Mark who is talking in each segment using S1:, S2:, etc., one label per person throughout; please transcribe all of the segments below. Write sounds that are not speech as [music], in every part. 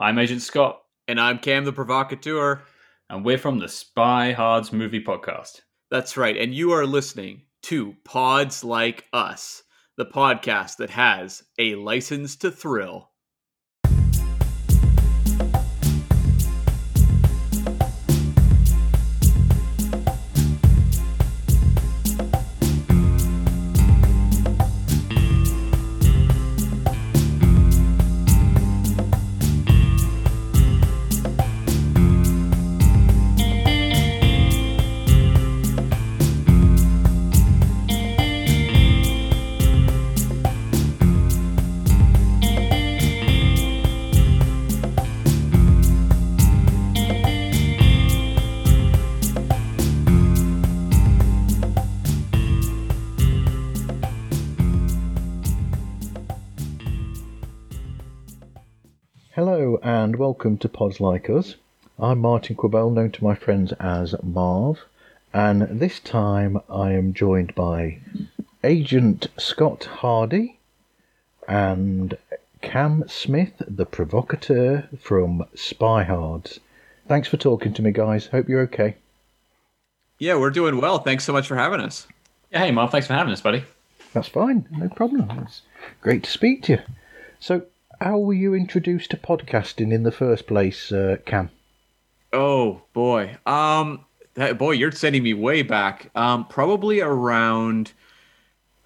S1: I'm Agent Scott.
S2: And I'm Cam the Provocateur.
S1: And we're from the Spy Hards Movie Podcast.
S2: That's right. And you are listening to Pods Like Us, the podcast that has a license to thrill.
S3: Welcome to Pods Like Us. I'm Martin Quibell, known to my friends as Marv, and this time I am joined by Agent Scott Hardy and Cam Smith, the provocateur from Spy Hards. Thanks for talking to me, guys. Hope you're okay.
S2: Yeah, we're doing well. Thanks so much for having us.
S1: Yeah, hey, Marv, thanks for having us, buddy.
S3: That's fine, no problem. It's great to speak to you. So, how were you introduced to podcasting in the first place, uh, Cam?
S2: Oh boy. Um that boy, you're sending me way back. Um probably around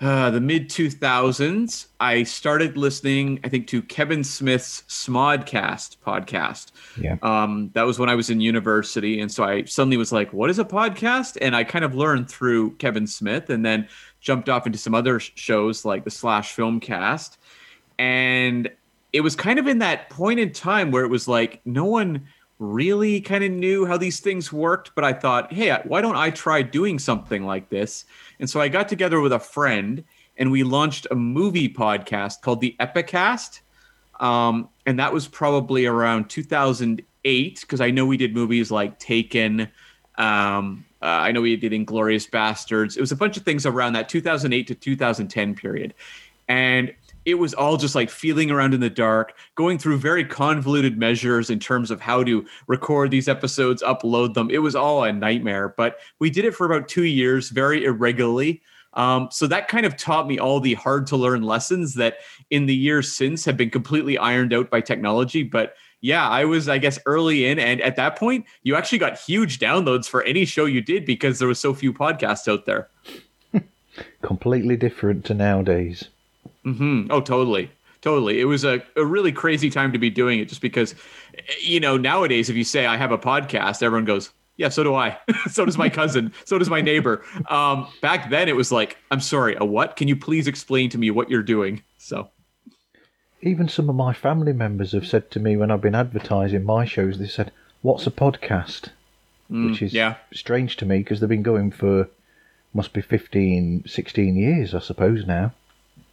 S2: uh, the mid 2000s, I started listening, I think, to Kevin Smith's Smodcast podcast.
S3: Yeah.
S2: Um, that was when I was in university. And so I suddenly was like, what is a podcast? And I kind of learned through Kevin Smith and then jumped off into some other sh- shows like the Slash Filmcast. And it was kind of in that point in time where it was like no one really kind of knew how these things worked but i thought hey why don't i try doing something like this? And so i got together with a friend and we launched a movie podcast called the epicast. Um, and that was probably around 2008 because i know we did movies like taken um, uh, i know we did Inglourious Basterds. It was a bunch of things around that 2008 to 2010 period. And it was all just like feeling around in the dark, going through very convoluted measures in terms of how to record these episodes, upload them. It was all a nightmare, but we did it for about two years, very irregularly. Um, so that kind of taught me all the hard to learn lessons that in the years since have been completely ironed out by technology. But yeah, I was, I guess, early in. And at that point, you actually got huge downloads for any show you did because there was so few podcasts out there. [laughs]
S3: Completely different to nowadays.
S2: Mm-hmm. Oh, totally. Totally. It was a, a really crazy time to be doing it just because, you know, nowadays, if you say I have a podcast, everyone goes, yeah, so do I. [laughs] so does my [laughs] cousin. so does my neighbor. Um, back then, it was like, I'm sorry, a what? Can you please explain to me what you're doing? So,
S3: Even some of my family members have said to me when I've been advertising my shows, they said, What's a podcast? Which is
S2: yeah.
S3: strange to me because they've been going for, must be 15, 16 years, I suppose, now.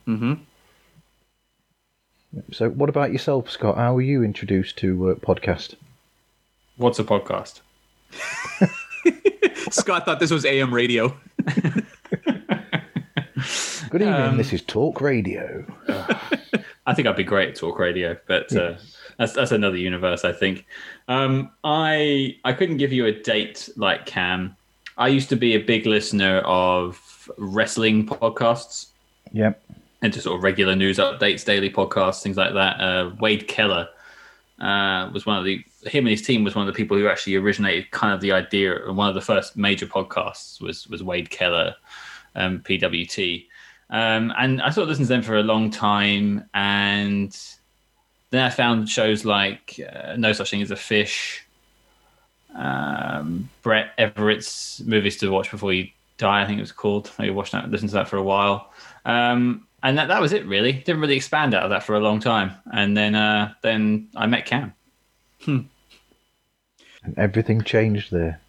S2: Mm-hmm.
S3: So, what about yourself, Scott? How were you introduced to uh, podcast?
S1: What's a podcast? [laughs]
S2: Scott thought this was AM radio. [laughs]
S3: Good evening.
S1: Um,
S3: this is Talk Radio.
S1: I think I'd be great at talk radio, but uh, that's that's another universe. I think. Um, I I couldn't give you a date like Cam. I used to be a big listener of wrestling podcasts
S3: Yep.
S1: And to sort of regular news updates, daily podcasts, things like that. Uh, Wade Keller uh, was one of the him and his team was one of the people who actually originated kind of the idea. and One of the first major podcasts was was Wade Keller, um, PWT, um, and I sort of listened to them for a long time, and then I found shows like uh, No Such Thing as a Fish, um, Brett Everett's movies to watch before you die. I think it was called. Maybe I watched that, listened to that for a while. Um, and that, that was it really. Didn't really expand out of that for a long time. And then uh, then I met Cam.
S3: And everything changed there.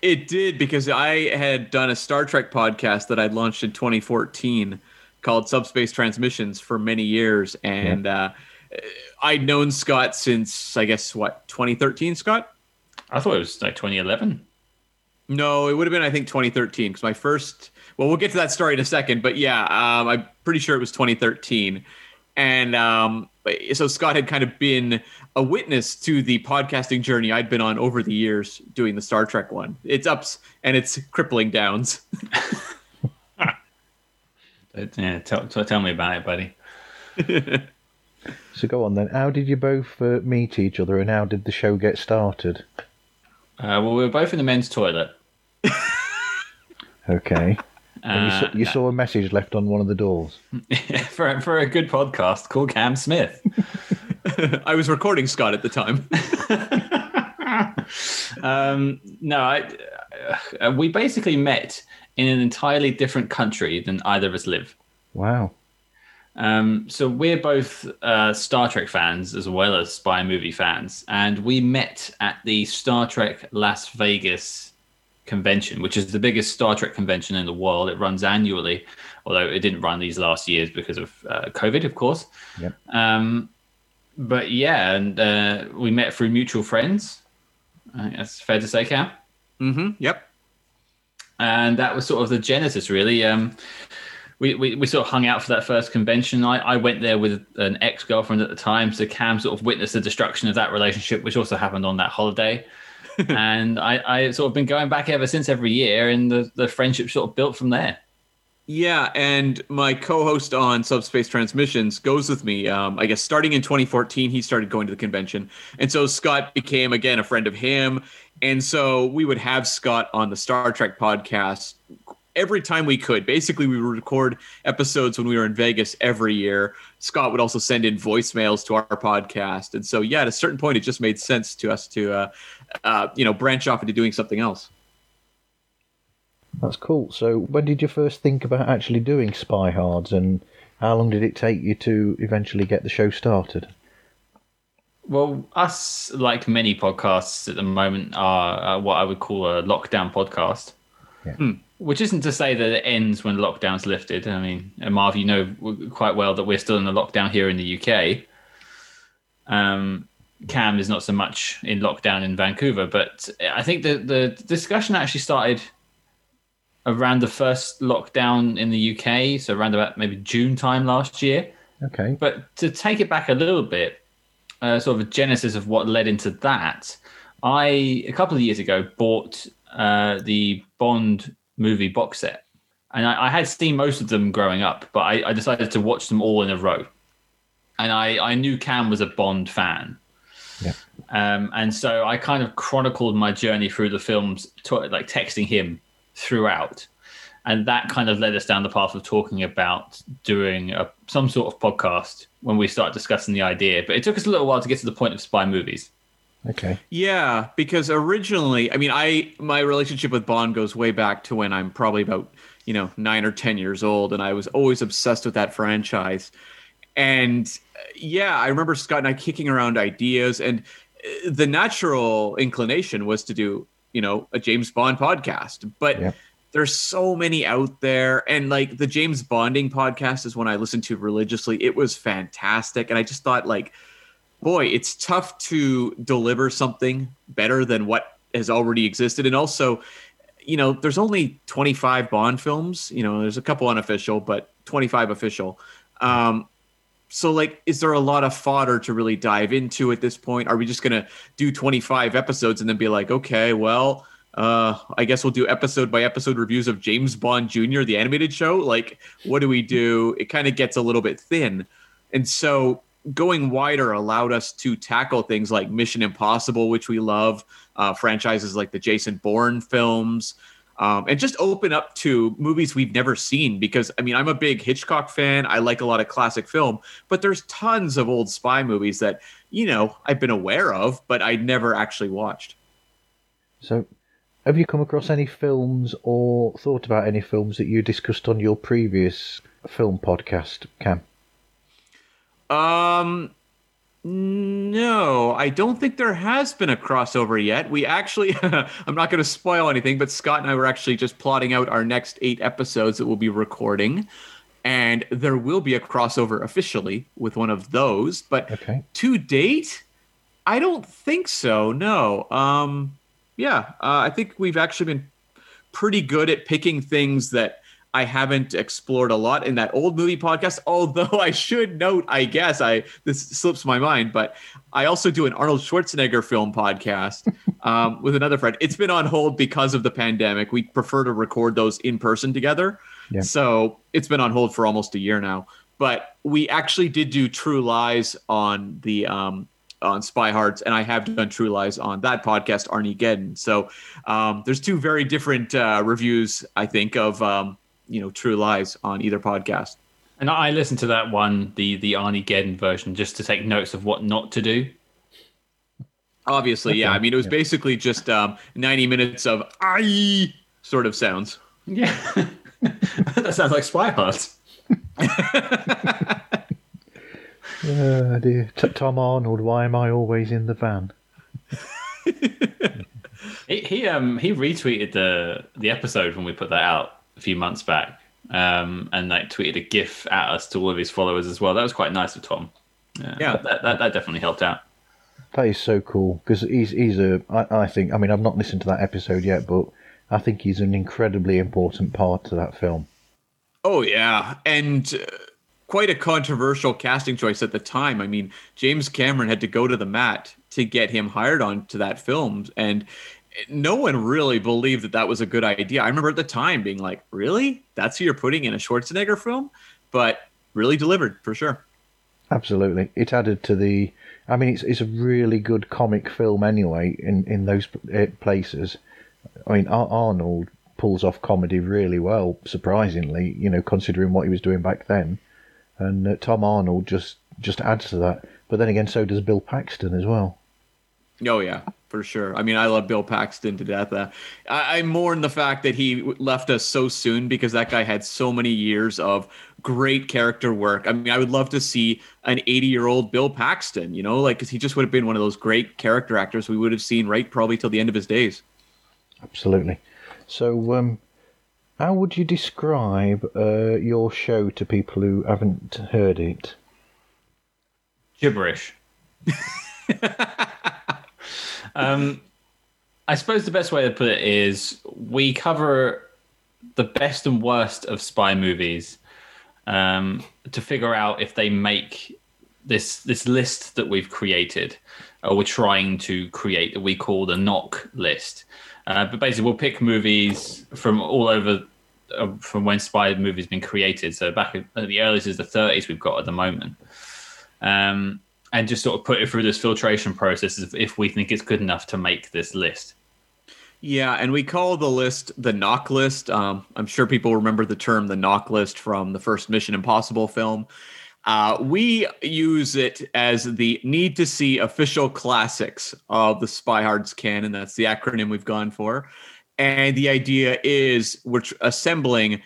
S2: It did because I had done a Star Trek podcast that I'd launched in 2014 called Subspace Transmissions for many years, and uh, I'd known Scott since I guess what 2013. Scott?
S1: I thought it was like 2011.
S2: No, it would have been I think 2013 because my first. Well, we'll get to that story in a second, but yeah, um, I'm pretty sure it was 2013. And um, so Scott had kind of been a witness to the podcasting journey I'd been on over the years doing the Star Trek one. It's ups and it's crippling downs. [laughs]
S1: yeah, tell, tell me about it, buddy.
S3: so go on then. How did you both uh, meet each other, and how did the show get started?
S1: Uh, well, we were both in the men's toilet.
S3: okay. And you, saw, uh, you saw a message left on one of the doors. [laughs]
S1: for for a good podcast called Cam Smith. [laughs]
S2: I was recording Scott at the time. [laughs]
S1: um, no, I, uh, we basically met in an entirely different country than either of us live.
S3: Wow.
S1: Um, so we're both uh, Star Trek fans as well as spy movie fans, and we met at the Star Trek Las Vegas convention, which is the biggest Star Trek convention in the world. It runs annually, although it didn't run these last years because of uh, COVID, of course.
S3: Yep.
S1: Um, but yeah, and uh, we met through mutual friends. that's fair to say, Cam.
S2: Mm-hmm. Yep.
S1: And that was sort of the genesis, really. Um, we, we, we sort of hung out for that first convention. I, I went there with an ex girlfriend at the time, so Cam sort of witnessed the destruction of that relationship, which also happened on that holiday. And I, I sort of been going back ever since every year, and the, the friendship sort of built from there.
S2: Yeah, and my co-host on Subspace Transmissions goes with me. Um, I guess starting in 2014, he started going to the convention, and so Scott became again a friend of him, and so we would have Scott on the Star Trek podcast every time we could. Basically, we would record episodes when we were in Vegas every year. Scott would also send in voicemails to our podcast, and so yeah, at a certain point, it just made sense to us to, uh, uh, you know, branch off into doing something else.
S3: That's cool. So, when did you first think about actually doing Spy Hards, and how long did it take you to eventually get the show started?
S1: Well, us, like many podcasts at the moment, are uh, what I would call a lockdown podcast.
S3: Yeah. Hmm.
S1: Which isn't to say that it ends when lockdown's lifted. I mean, Marv, you know quite well that we're still in a lockdown here in the UK. Um, Cam is not so much in lockdown in Vancouver, but I think the the discussion actually started around the first lockdown in the UK, so around about maybe June time last year.
S3: Okay.
S1: But to take it back a little bit, uh, sort of a genesis of what led into that, I a couple of years ago bought uh, the Bond movie box set. And I, I, had seen most of them growing up, but I, I, decided to watch them all in a row. And I, I knew Cam was a Bond fan.
S3: Yeah.
S1: Um, and so I kind of chronicled my journey through the films, to, like texting him throughout. And that kind of led us down the path of talking about doing a, some sort of podcast when we started discussing the idea. But it took us a little while to get to the point of spy movies.
S3: Okay.
S2: Yeah, because originally, I mean, I my relationship with Bond goes way back to when I'm probably about you know nine or ten years old, and I was always obsessed with that franchise. And uh, yeah, I remember Scott and I kicking around ideas, and uh, the natural inclination was to do you know a James Bond podcast, but. Yeah. There's so many out there, and like the James Bonding podcast is one I listened to religiously. It was fantastic, and I just thought like boy, it's tough to deliver something better than what has already existed. And also, you know, there's only 25 Bond films. You know, there's a couple unofficial, but 25 official. Um, so, like, is there a lot of fodder to really dive into at this point? Are we just going to do 25 episodes and then be like, okay, well, uh, I guess we'll do episode by episode reviews of James Bond Jr., the animated show? Like, what do we do? It kind of gets a little bit thin. And so going wider allowed us to tackle things like Mission Impossible, which we love, uh, franchises like the Jason Bourne films, um, and just open up to movies we've never seen. Because I mean, I'm a big Hitchcock fan. I like a lot of classic film, but there's tons of old spy movies that you know I've been aware of, but I never actually watched.
S3: So, have you come across any films or thought about any films that you discussed on your previous film podcast, Cam?
S2: Um, no, I don't think there has been a crossover yet. We actually, [laughs] I'm not going to spoil anything, but Scott and I were actually just plotting out our next eight episodes that we'll be recording. And there will be a crossover officially with one of those. But
S3: okay.
S2: to date, I don't think so. No. Um, yeah, uh, I think we've actually been pretty good at picking things that I haven't explored a lot in that old movie podcast. Although [laughs] I should note, I guess I this slips my mind, but I also do an Arnold Schwarzenegger film podcast [laughs] um, with another friend. It's been on hold because of the pandemic. We prefer to record those in person together,
S3: Yeah.
S2: so it's been on hold for almost a year now. But we actually did do True Lies on the um, on Spy Hards, and I have done True Lies on that podcast, Arnie Geddon. So um, there's two very different uh, reviews, I think, of um, you know True Lies on either podcast.
S1: And I listened to that one, the the Arnie Geddon version, just to take notes of what not to do.
S2: Obviously, yeah. I mean, it was
S3: yeah.
S2: basically just um, 90 minutes of I sort of sounds.
S1: Yeah, [laughs] that sounds like Spy Hards.
S3: Oh dear. T- Tom Arnold, why am I always in the van? [laughs]
S1: He, he um he retweeted the the episode when we put that out a few months back, um and like tweeted a GIF at us to all of his followers as well. That was quite nice of Tom.
S2: Yeah.
S1: that, that that definitely helped out.
S3: That is so cool because he's he's a. I, I think. I mean, I've not listened to that episode yet, but I think he's an incredibly important part to that film.
S2: Oh yeah, and uh, quite a controversial casting choice at the time. I mean, James Cameron had to go to the mat to get him hired on to that film, and no one really believed that that was a good idea. I remember at the time being like, "Really? That's who you're putting in a Schwarzenegger film?" But really delivered for sure.
S3: Absolutely, it added to the. I mean, it's it's a really good comic film anyway. In in those uh, places, I mean, Ar- Arnold pulls off comedy really well, surprisingly. You know, considering what he was doing back then, and uh, Tom Arnold just just adds to that. But then again, so does Bill Paxton as well.
S2: Oh yeah, for sure. I mean, I love Bill Paxton to death. Uh, I, I mourn the fact that he left us so soon because that guy had so many years of great character work. I mean, I would love to see an 80 year old Bill Paxton. You know, like 'cause he just would have been one of those great character actors we would have seen right probably till the end of his days.
S3: Absolutely. So, um, how would you describe uh, your show to people who haven't heard it?
S1: Gibberish. [laughs] um, I suppose the best way to put it is we cover the best and worst of spy movies um, to figure out if they make this this list that we've created, or we're trying to create that we call the knock list. Uh, but basically, we'll pick movies from all over uh, from when spy movies been created. So back at at the earliest is the 30s we've got at the moment, um, and just sort of put it through this filtration process if, we think it's good enough to make this list.
S2: Yeah, and we call the list the knock list. Um, I'm sure people remember the term the knock list from the first Mission Impossible film. Uh, we use it as the need to see official classics of the Spy Hards canon. That's the acronym we've gone for. And the idea is we're assembling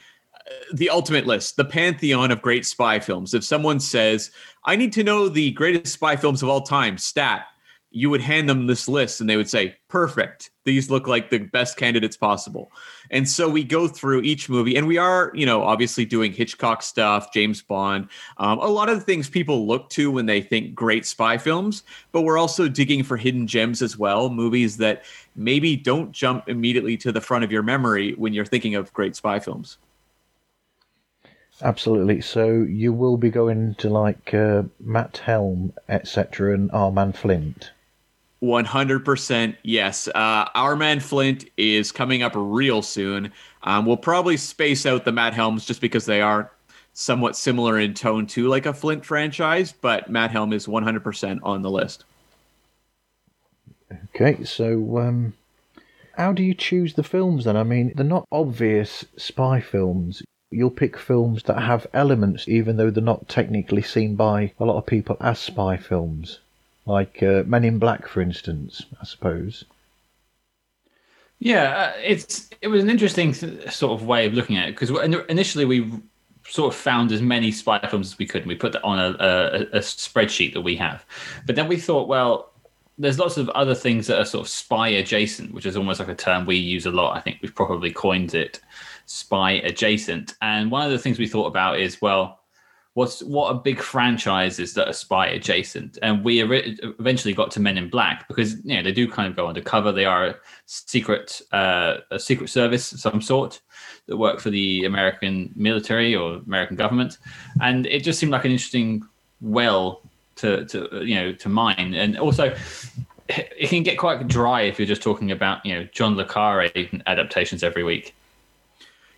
S2: the ultimate list, the pantheon of great spy films. If someone says, I need to know the greatest spy films of all time, stat, you would hand them this list and they would say, perfect. These look like the best candidates possible. And so we go through each movie and we are, you know, obviously doing Hitchcock stuff, James Bond, um, a lot of the things people look to when they think great spy films, but we're also digging for hidden gems as well, movies that maybe don't jump immediately to the front of your memory when you're thinking of great spy films.
S3: Absolutely. So you will be going to like uh, Matt Helm, etc., and Our Man Flint.
S2: 100% yes. Uh, Our Man Flint is coming up real soon. Um, we'll probably space out the Matt Helms just because they are somewhat similar in tone to like a Flint franchise, but Matt Helm is 100% on the list.
S3: Okay, so um, how do you choose the films then? I mean, they're not obvious spy films. You'll pick films that have elements, even though they're not technically seen by a lot of people as spy films. Like uh, Men in Black, for instance, I suppose.
S1: Yeah, uh, it's it was an interesting sort of way of looking at it because initially we sort of found as many spy films as we could, and we put that on a, a, a spreadsheet that we have. But then we thought, well, there's lots of other things that are sort of spy adjacent, which is almost like a term we use a lot. I think we've probably coined it spy adjacent. And one of the things we thought about is, well, what's what are big franchises that are spy adjacent? And we eventually got to men in black because you know they do kind of go undercover. They are a secret uh, a secret service of some sort that work for the american military or american government. And it just seemed like an interesting well to to you know to mine. And also it can get quite dry if you're just talking about you know john le carre adaptations every week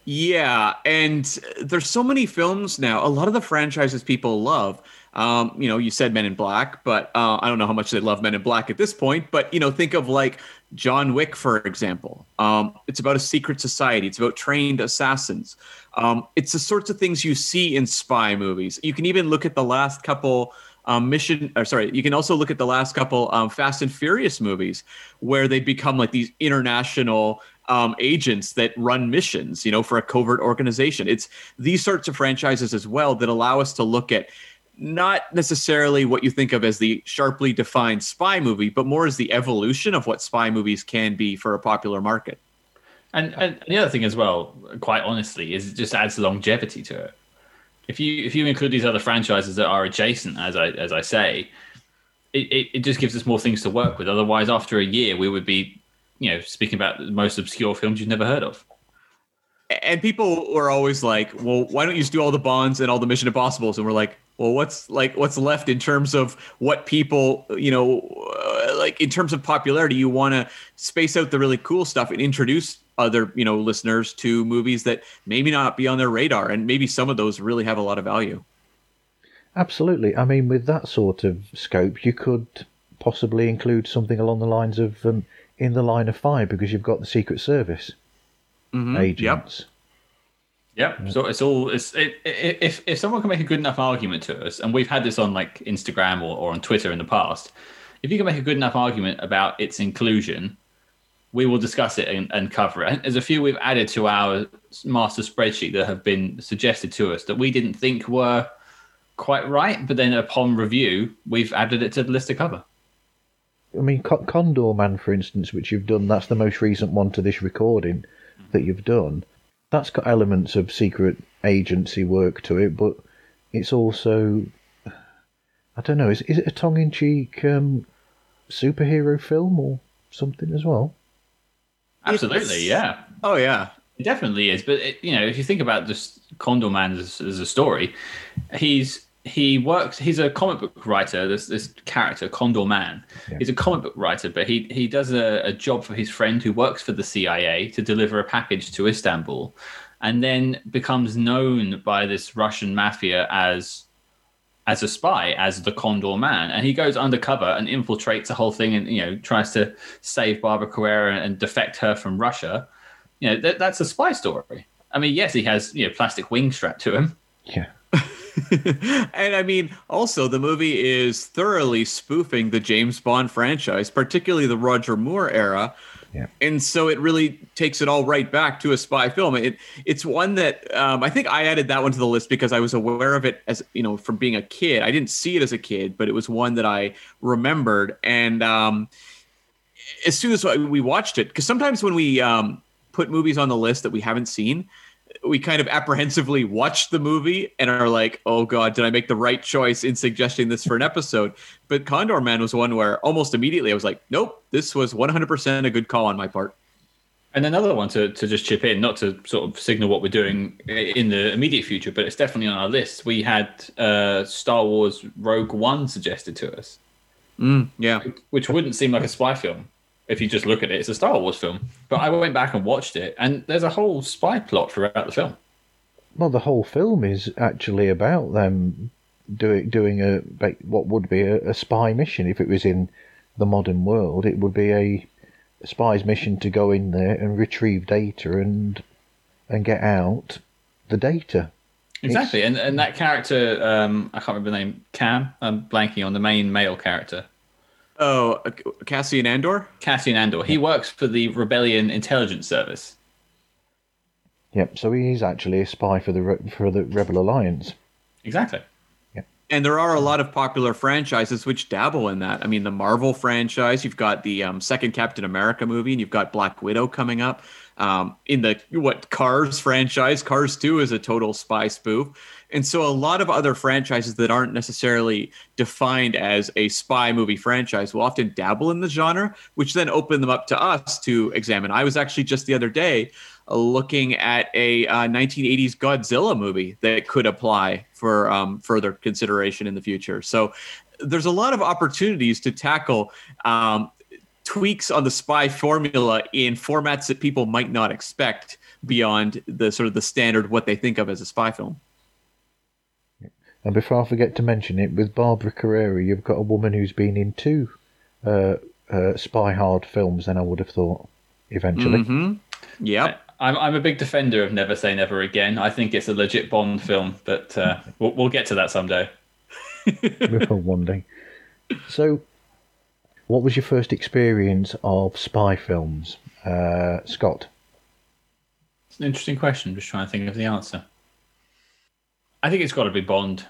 S2: yeah, and there's so many films now. A lot of the franchises people love. Um, you know, you said Men in Black, but uh, I don't know how much they love Men in Black at this point. But you know, think of like John Wick, for example. Um, it's about a secret society. It's about trained assassins. Um, it's the sorts of things you see in spy movies. You can even look at the last couple um, mission or sorry you can also look at the last couple um, fast and furious movies where they become like these international um, agents that run missions, you know, for a covert organization. It's these sorts of franchises as well that allow us to look at not necessarily what you think of as the sharply defined spy movie, but more as the evolution of what spy movies can be for a popular market.
S1: And, and the other thing as well, quite honestly, is it just adds longevity to it. If you if you include these other franchises that are adjacent, as I as I say, it, it, it just gives us more things to work with. Otherwise, after a year, we would be you know, speaking about the most obscure films you've never heard of.
S2: And people were always like, "Well, why don't you just do all the Bonds and all the Mission Impossibles?" And we're like, "Well, what's like what's left in terms of what people, you know, uh, like in terms of popularity? You want to space out the really cool stuff and introduce other, you know, listeners to movies that maybe not be on their radar, and maybe some of those really have a lot of value."
S3: Absolutely. I mean, with that sort of scope, you could possibly include something along the lines of um, in the line of fire because you've got the Secret Service mm-hmm. agents.
S1: Yep. yep. So it's all it's it, it, if if someone can make a good enough argument to us, and we've had this on like Instagram or, or on Twitter in the past, if you can make a good enough argument about its inclusion, we will discuss it and, and cover it. there's a few we've added to our master spreadsheet that have been suggested to us that we didn't think were quite right, but then upon review, we've added it to the list to cover.
S3: I mean, Condorman, for instance, which you've done, that's the most recent one to this recording that you've done. That's got elements of secret agency work to it, but it's also, I don't know, is, is it a tongue in cheek um, superhero film or something as well?
S1: Absolutely, it's, yeah.
S2: Oh, yeah.
S1: It definitely is. But, it, you know, if you think about just Condorman as, as a story, he's he works. He's a comic book writer. This this character, Condor Man. Yeah. He's a comic book writer, but he he does a, a, job for his friend who works for the CIA to deliver a package to Istanbul, and then becomes known by this Russian mafia as as a spy, as the Condor Man, and he goes undercover and infiltrates the whole thing, and you know tries to save Barbara Carrera and defect her from Russia. You know that, that's a spy story. I mean, yes, he has you know plastic wings strapped to him.
S3: Yeah. [laughs] [laughs]
S2: and I mean, also, the movie is thoroughly spoofing the James Bond franchise, particularly the Roger Moore era.
S3: Yeah.
S2: And so it really takes it all right back to a spy film. It it's one that um, I think I added that one to the list because I was aware of it as you know from being a kid. I didn't see it as a kid, but it was one that I remembered. And um, as soon as we watched it, because sometimes when we um, put movies on the list that we haven't seen, we kind of apprehensively watch the movie and are like, "Oh God, did I make the right choice in suggesting this for an episode?" But Condor Man was one where almost immediately I was like, "Nope, this was 100% a good call on my part."
S1: And another one to, to just chip in, not to sort of signal what we're doing in the immediate future, but it's definitely on our list. We had uh, Star Wars Rogue One suggested to us.
S2: Mm, yeah.
S1: Which wouldn't seem like a spy film if you just look at it, it's a Star Wars film. But I went back and watched it, and there's a whole spy plot throughout the film.
S3: Well, the whole film is actually about them doing doing a what would be a, a spy mission. If it was in the modern world, it would be a spy's mission to go in there and retrieve data and and get out the data.
S1: Exactly, and and that character, um, I can't remember the name, Cam. I'm blanking on the main male character.
S2: Oh, Cassian Andor?
S1: Cassian Andor. He works for the Rebellion Intelligence Service.
S3: Yep. So he is actually a spy for the for the Rebel Alliance.
S1: Exactly.
S3: Yep.
S2: And there are a lot of popular franchises which dabble in that. I mean, the Marvel franchise. You've got the um, second Captain America movie, and you've got Black Widow coming up. Um, in the what Cars franchise, Cars 2 is a total spy spoof. And so a lot of other franchises that aren't necessarily defined as a spy movie franchise will often dabble in the genre, which then open them up to us to examine. I was actually just the other day uh, looking at a uh, 1980s Godzilla movie that could apply for um, further consideration in the future. So there's a lot of opportunities to tackle um, tweaks on the spy formula in formats that people might not expect beyond the sort of the standard what they think of as a spy film.
S3: And before I forget to mention it, with Barbara Carrera, you've got a woman who's been in two uh, uh, spy hard films. than I would have thought eventually.
S2: Mm-hmm. Yep.
S1: I'm, I'm a big defender of Never Say Never Again. I think it's a legit Bond film, but uh, we'll, we'll get to that someday. [laughs]
S3: one day. So, what was your first experience of spy films, uh, Scott?
S1: It's an interesting question. I'm just trying to think of the answer. I think it's got to be Bond.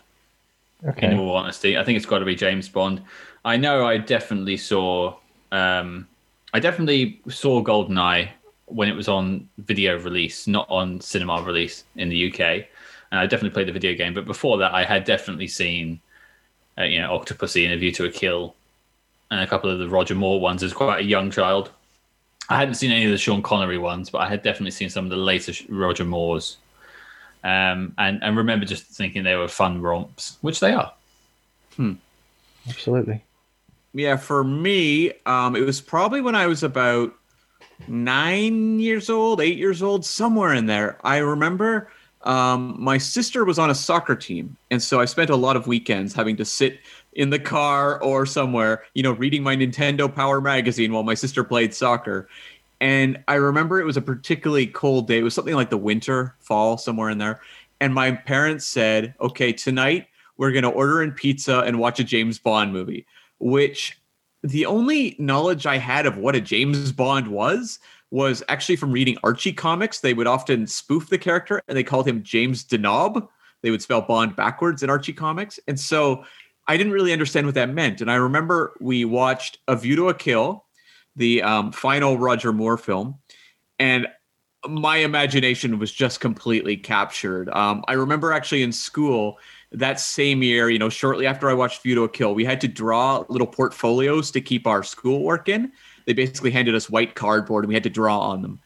S3: Okay.
S1: In all honesty, I think it's got to be James Bond. I know I definitely saw, um, I definitely saw GoldenEye when it was on video release, not on cinema release in the UK. And I definitely played the video game, but before that, I had definitely seen, uh, you know, Octopussy and A View to a Kill, and a couple of the Roger Moore ones as quite a young child. I hadn't seen any of the Sean Connery ones, but I had definitely seen some of the later Roger Moores. Um, and, and remember just thinking they were fun romps, which they are. Hmm.
S3: Absolutely.
S2: Yeah, for me, um, it was probably when I was about nine years old, eight years old, somewhere in there. I remember um, my sister was on a soccer team, and so I spent a lot of weekends having to sit in the car or somewhere, you know, reading my Nintendo Power magazine while my sister played soccer. And I remember it was a particularly cold day. It was something like the winter, fall, somewhere in there. And my parents said, okay, tonight we're going to order in pizza and watch a James Bond movie, which the only knowledge I had of what a James Bond was was actually from reading Archie comics. They would often spoof the character and they called him James Denob. They would spell Bond backwards in Archie comics. And so I didn't really understand what that meant. And I remember we watched A View to a Kill, the um, final Roger Moore film. And my imagination was just completely captured. Um, I remember actually in school that same year, you know, shortly after I watched View to a Kill, we had to draw little portfolios to keep our schoolwork in. They basically handed us white cardboard and we had to draw on them.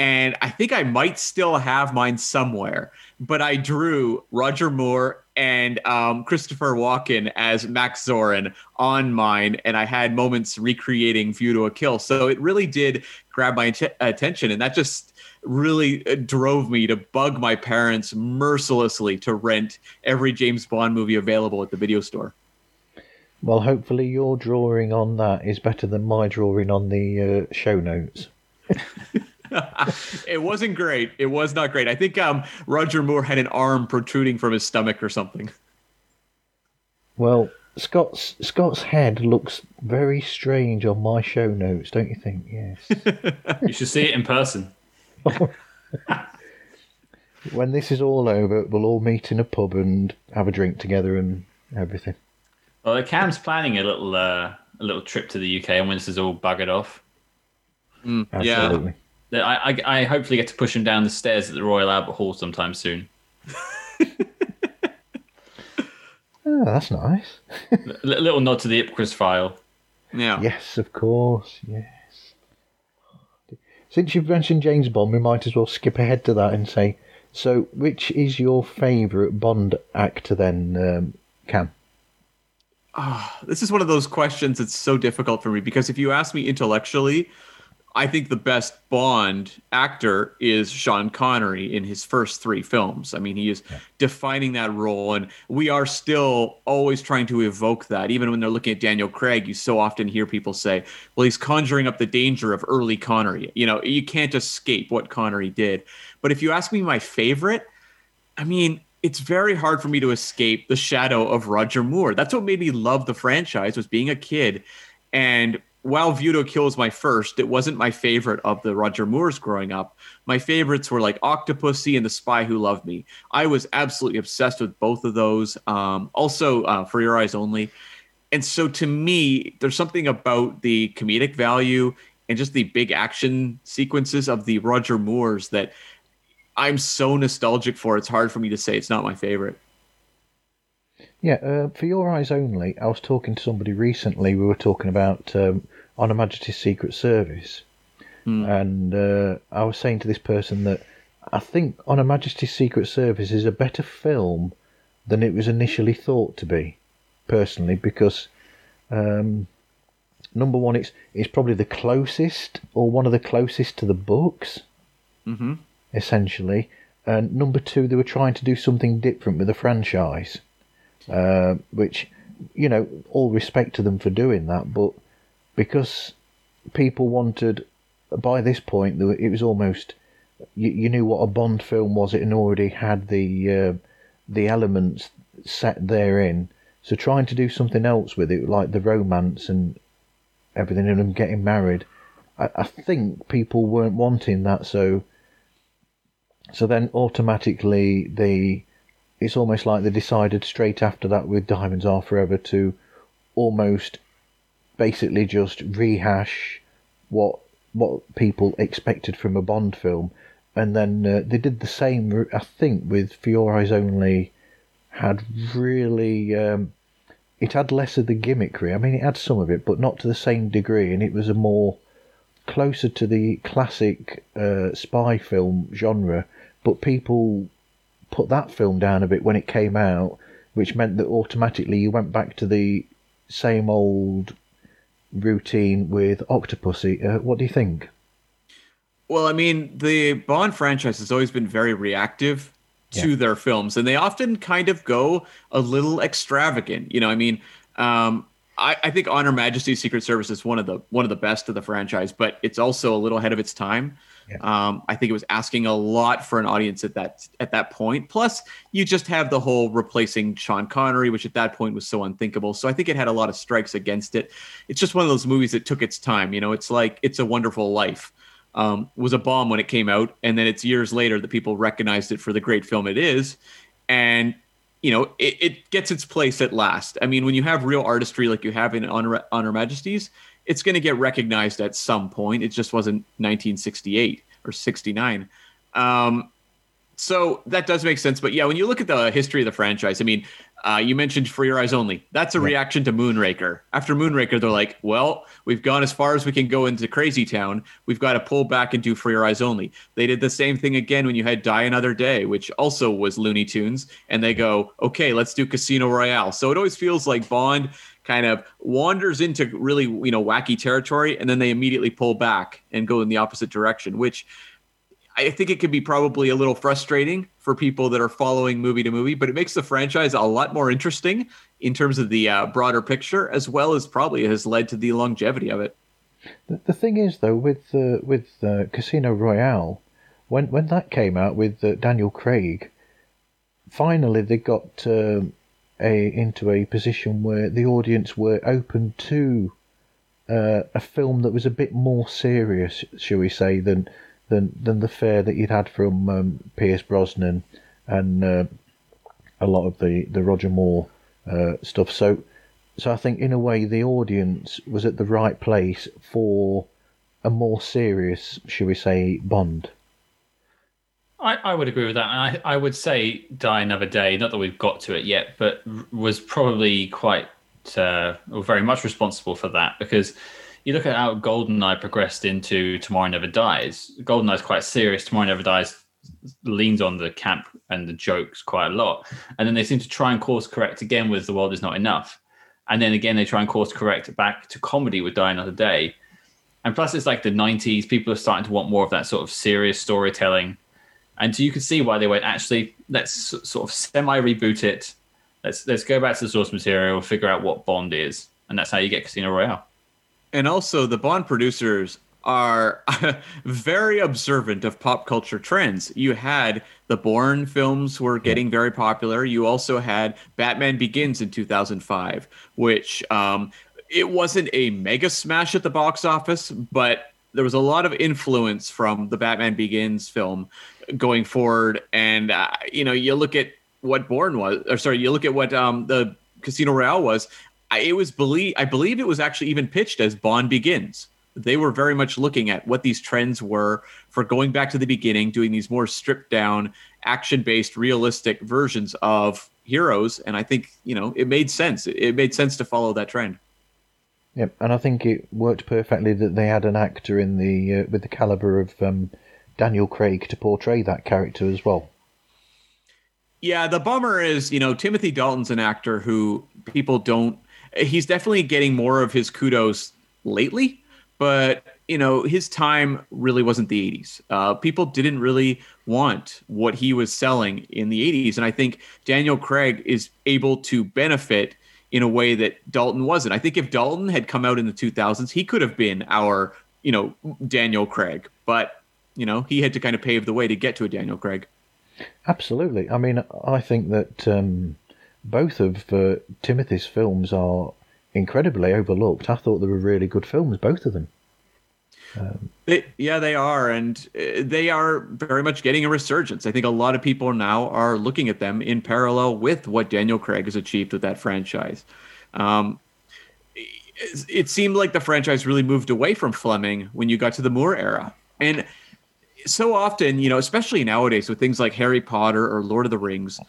S2: And I think I might still have mine somewhere, but I drew Roger Moore and um, Christopher Walken as Max Zorin on mine, and I had moments recreating View to a Kill. So it really did grab my att- attention, and that just really uh, drove me to bug my parents mercilessly to rent every James Bond movie available at the video store.
S3: Well, hopefully your drawing on that is better than my drawing on the uh, show notes. [laughs] [laughs]
S2: it wasn't great. It was not great. I think um, Roger Moore had an arm protruding from his stomach or something.
S3: Well, Scott's Scott's head looks very strange on my show notes, don't you think? Yes. [laughs]
S1: You should see it in person. [laughs]
S3: when this is all over, we'll all meet in a pub and have a drink together and everything.
S1: Well, the Cam's planning a little uh, a little trip to the UK, and when this is all buggered off,
S2: Mm,
S3: Absolutely.
S1: I, I, I hopefully get to push him down the stairs at the Royal Albert Hall sometime soon. [laughs]
S3: Oh, that's nice. [laughs]
S1: A little nod to the Ipcress file.
S2: Yeah. Yeah.
S3: Yes, of course. Yes. Since you've mentioned James Bond, we might as well skip ahead to that and say, so which is your favourite Bond actor then, um, Cam?
S2: Ah, this is one of those questions that's so difficult for me because if you ask me intellectually, I think the best Bond actor is Sean Connery in his first three films. I mean, he is defining that role, and we are still always trying to evoke that. Even when they're looking at Daniel Craig, you so often hear people say, well, he's conjuring up the danger of early Connery. You know, you can't escape what Connery did. But if you ask me my favorite, I mean, it's very hard for me to escape the shadow of Roger Moore. That's what made me love the franchise was being a kid. And while View to a Kill was my first, it wasn't my favorite of the Roger Moores growing up. My favorites were like Octopussy and The Spy Who Loved Me. I was absolutely obsessed with both of those. Um, also, uh, For Your Eyes Only. And so to me, there's something about the comedic value and just the big action sequences of the Roger Moores that I'm so nostalgic for. It's hard for me to say it's not my favorite.
S3: Yeah, uh, for your eyes only, I was talking to somebody recently. We were talking about um, On Her Majesty's Secret Service,
S2: Hmm.
S3: and uh, I was saying to this person that I think On Her Majesty's Secret Service is a better film than it was initially thought to be, personally, because um, number one, it's it's probably the closest or one of the closest to the books,
S2: Mm-hmm.
S3: essentially. And number two, they were trying to do something different with the franchise, uh, which, you know, all respect to them for doing that, but because people wanted, by this point, it was almost, you, you knew what a Bond film was, it and already had the uh, the elements set therein. So trying to do something else with it, like the romance and everything, and them getting married, I, I think people weren't wanting that. So, so then automatically they, it's almost like they decided straight after that with Diamonds Are Forever to almost basically just rehash what what people expected from a Bond film, and then uh, they did the same. I think with For Your Eyes Only, had really um, it had less of the gimmickry. I mean, it had some of it, but not to the same degree, and it was a more closer to the classic uh, spy film genre. But people put that film down a bit when it came out, which meant that automatically you went back to the same old routine with Octopussy. Uh, what do you think?
S2: Well, I mean, the Bond franchise has always been very reactive to
S3: Yeah.
S2: their films, and they often kind of go a little extravagant. You know, I mean, um, I, I think On Her Majesty's Secret Service is one of the one of the best of the franchise, but it's also a little ahead of its time.
S3: Yeah.
S2: Um, I think it was asking a lot for an audience at that at that point. Plus, you just have the whole replacing Sean Connery, which at that point was so unthinkable. So I think it had a lot of strikes against it. It's just one of those movies that took its time. You know, it's like It's a Wonderful Life um, was a bomb when it came out, and then it's years later that people recognized it for the great film it is, and you know it, it gets its place at last. I mean, when you have real artistry like you have in Honor, Honor Majesties, it's going to get recognized at some point. It just wasn't 1968 or 69. Um, so that does make sense. But yeah, when you look at the history of the franchise, I mean, uh, you mentioned For Your Eyes Only. That's a reaction to Moonraker. After Moonraker, they're like, well, we've gone as far as we can go into Crazy Town. We've got to pull back and do For Your Eyes Only. They did the same thing again when you had Die Another Day, which also was Looney Tunes. And they go, okay, let's do Casino Royale. So it always feels like Bond kind of wanders into really, you know, wacky territory, and then they immediately pull back and go in the opposite direction, which I think it could be probably a little frustrating for people that are following movie to movie, but it makes the franchise a lot more interesting in terms of the uh, broader picture, as well as probably has led to the longevity of it.
S3: The, the thing is, though, with uh, with uh, Casino Royale, when when that came out with uh, Daniel Craig, finally they got um a into a position where the audience were open to uh, a film that was a bit more serious, shall we say, than than than the fare that you'd had from um, Pierce Brosnan and uh, a lot of the the Roger Moore uh, stuff. So so I think in a way the audience was at the right place for a more serious, shall we say, Bond.
S1: I, I would agree with that. And I, I would say Die Another Day, not that we've got to it yet, but was probably quite, uh, or very much responsible for that because you look at how GoldenEye progressed into Tomorrow Never Dies. GoldenEye is quite serious. Tomorrow Never Dies leans on the camp and the jokes quite a lot. And then they seem to try and course correct again with The World Is Not Enough. And then again, they try and course correct back to comedy with Die Another Day. And plus, it's like the 90s. People are starting to want more of that sort of serious storytelling. And so you can see why they went, actually, let's sort of semi reboot it. Let's let's go back to the source material, figure out what Bond is. And that's how you get Casino Royale.
S2: And also, the Bond producers are [laughs] very observant of pop culture trends. You had the Bourne films were getting very popular. You also had Batman Begins in 2005, which um, it wasn't a mega smash at the box office, but there was a lot of influence from the Batman Begins film going forward. And uh, you know, you look at what Bourne was, or sorry, you look at what um, the Casino Royale was. I, it was believe I believe it was actually even pitched as Bond Begins. they were very much looking at what these trends were for going back to the beginning, doing these more stripped down, action based, realistic versions of heroes. And I think, you know, it made sense. It made sense to follow that trend.
S3: Yep, and I think it worked perfectly that they had an actor in the uh, with the caliber of um, Daniel Craig to portray that character as well.
S2: Yeah, the bummer is, you know, Timothy Dalton's an actor who people don't. He's definitely getting more of his kudos lately, but you know, his time really wasn't the 80s. Uh, people didn't really want what he was selling in the 80s, and I think Daniel Craig is able to benefit in a way that Dalton wasn't. I think if Dalton had come out in the 2000s, he could have been our, you know, Daniel Craig, but you know, he had to kind of pave the way to get to a Daniel Craig.
S3: Absolutely. I mean, I think that um, both of uh, Timothy's films are incredibly overlooked. I thought they were really good films, both of them.
S2: Um, they, yeah, they are, and uh, they are very much getting a resurgence. I think a lot of people now are looking at them in parallel with what Daniel Craig has achieved with that franchise. Um, it, it seemed like the franchise really moved away from Fleming when you got to the Moore era, and so often, you know, especially nowadays with things like Harry Potter or Lord of the Rings,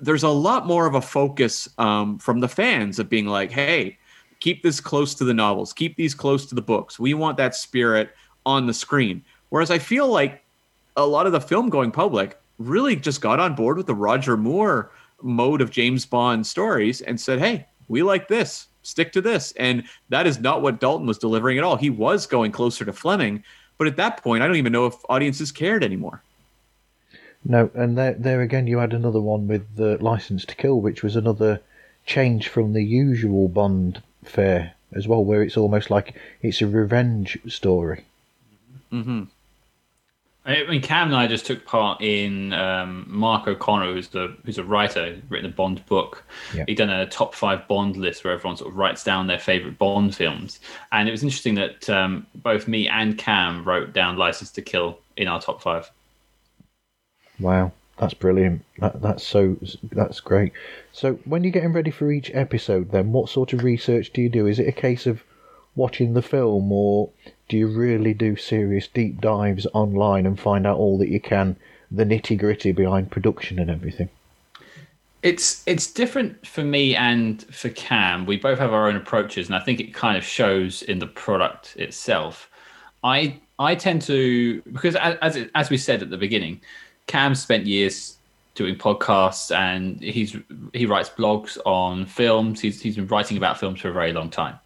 S2: there's a lot more of a focus um, from the fans of being like, hey, keep this close to the novels, keep these close to the books. We want that spirit on the screen. Whereas I feel like a lot of the film going public really just got on board with the Roger Moore mode of James Bond stories and said, hey, we like this, stick to this. And that is not what Dalton was delivering at all. He was going closer to Fleming, but at that point, I don't even know if audiences cared anymore.
S3: No, and there, there again, you had another one with the License to Kill, which was another change from the usual Bond fare as well, where it's almost like it's a revenge story.
S2: Mm-hmm.
S1: I mean, Cam and I just took part in um, Mark O'Connor, who's the who's a writer, written a Bond book. Yeah. He done a top five Bond list where everyone sort of writes down their favorite Bond films, and it was interesting that um, both me and Cam wrote down License to Kill in our top five.
S3: Wow, that's brilliant. That, that's so that's great. So when you're getting ready for each episode, then what sort of research do you do? Is it a case of watching the film, or do you really do serious deep dives online and find out all that you can, the nitty gritty behind production and everything?
S1: It's it's different for me and for Cam. We both have our own approaches, and I think it kind of shows in the product itself. I I tend to because as as we said at the beginning, Cam spent years doing podcasts and he's he writes blogs on films. He's he's been writing about films for a very long time.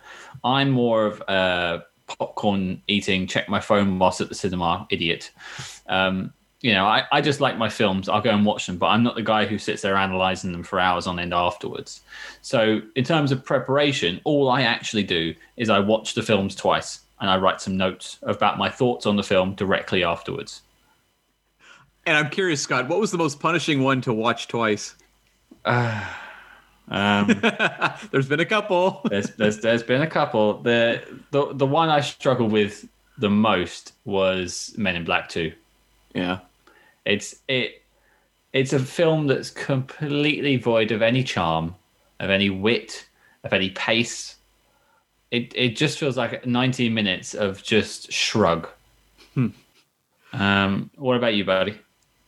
S1: I'm more of a popcorn eating, check my phone whilst at the cinema idiot. Um, you know, I, I just like my films. I'll go and watch them, but I'm not the guy who sits there analyzing them for hours on end afterwards. So, in terms of preparation, all I actually do is I watch the films twice and I write some notes about my thoughts on the film directly afterwards.
S2: And I'm curious, Scott, what was the most punishing one to watch twice? [sighs]
S1: Uh, um, [laughs]
S2: there's been a couple.
S1: there's, there's there's been a couple. The the the one I struggled with the most was Men in Black Two.
S2: Yeah,
S1: it's it it's a film that's completely void of any charm, of any wit, of any pace. It it just feels like 19 minutes of just shrug.
S2: Hmm.
S1: Um, what about you, buddy?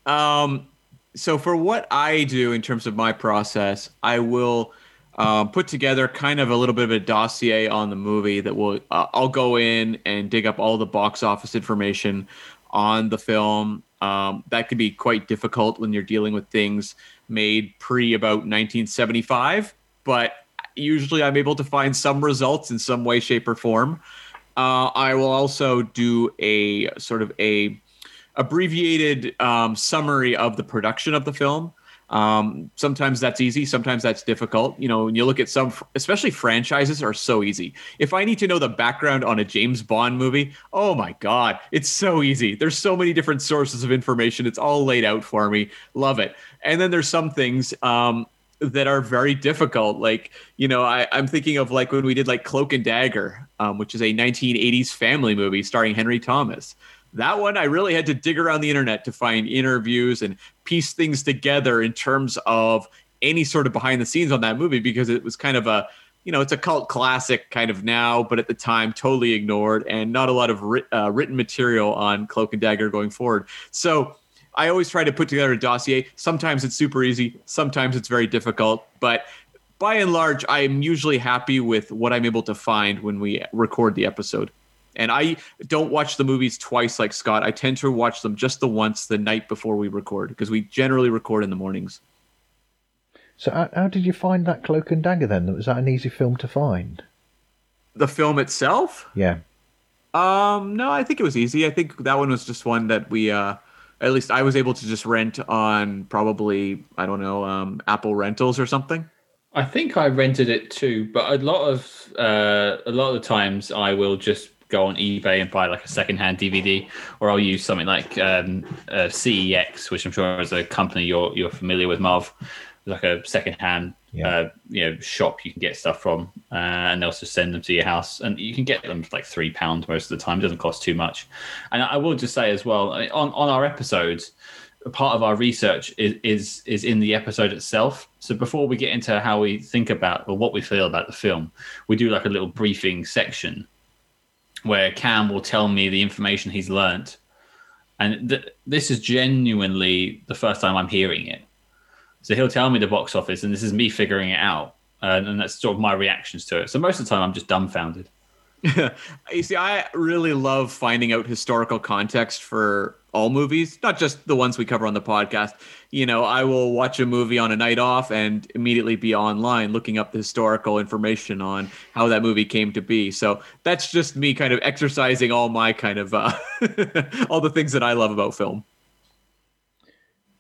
S2: Um, so for what I do in terms of my process, I will uh, put together kind of a little bit of a dossier on the movie that will uh, I'll go in and dig up all the box office information on the film. Um, that can be quite difficult when you're dealing with things made pre about 1975, but usually I'm able to find some results in some way, shape, or form. Uh, I will also do a sort of a abbreviated um, summary of the production of the film. Um, sometimes that's easy, sometimes that's difficult. You know, when you look at some, especially franchises, are so easy. If I need to know the background on a James Bond movie, oh my God, it's so easy. There's so many different sources of information. It's all laid out for me. Love it. And then there's some things um, that are very difficult. Like, you know, I, am thinking of like when we did like Cloak and Dagger, um, which is a 1980s family movie starring Henry Thomas. That one, I really had to dig around the internet to find interviews and piece things together in terms of any sort of behind the scenes on that movie because it was kind of a you know, it's a cult classic kind of now, but at the time totally ignored, and not a lot of writ- uh, written material on Cloak and Dagger going forward. So I always try to put together a dossier. Sometimes it's super easy, sometimes it's very difficult, but by and large, I'm usually happy with what I'm able to find when we record the episode. And I don't watch the movies twice like Scott. I tend to watch them just the once the night before we record because we generally record in the mornings.
S3: So, how, how did you find that Cloak and Dagger then? Was that an easy film to find?
S2: The film itself?
S3: Yeah.
S2: Um, no, I think it was easy. I think that one was just one that we, uh, at least I was able to just rent on probably, I don't know, um, Apple Rentals or something.
S1: I think I rented it too, but a lot of uh, a lot of the times I will just go on eBay and buy like a secondhand DVD, or I'll use something like um, uh, CEX, which I'm sure is a company you're you're familiar with, Marv. Like a secondhand,
S3: Yeah.
S1: uh, you know, shop you can get stuff from, uh, and they'll just send them to your house, and you can get them for like three pounds most of the time. It doesn't cost too much. And I will just say as well on on our episodes, part of our research is is is in the episode itself. So before we get into how we think about or what we feel about the film, we do like a little briefing section where Cam will tell me the information he's learnt, and th- this is genuinely the first time I'm hearing it. So he'll tell me the box office, and this is me figuring it out, uh, and that's sort of my reactions to it. So most of the time, I'm just dumbfounded. [laughs]
S2: you see, I really love finding out historical context for all movies, not just the ones we cover on the podcast. You know, I will watch a movie on a night off and immediately be online looking up the historical information on how that movie came to be. So that's just me kind of exercising all my kind of uh, [laughs] all the things that I love about film.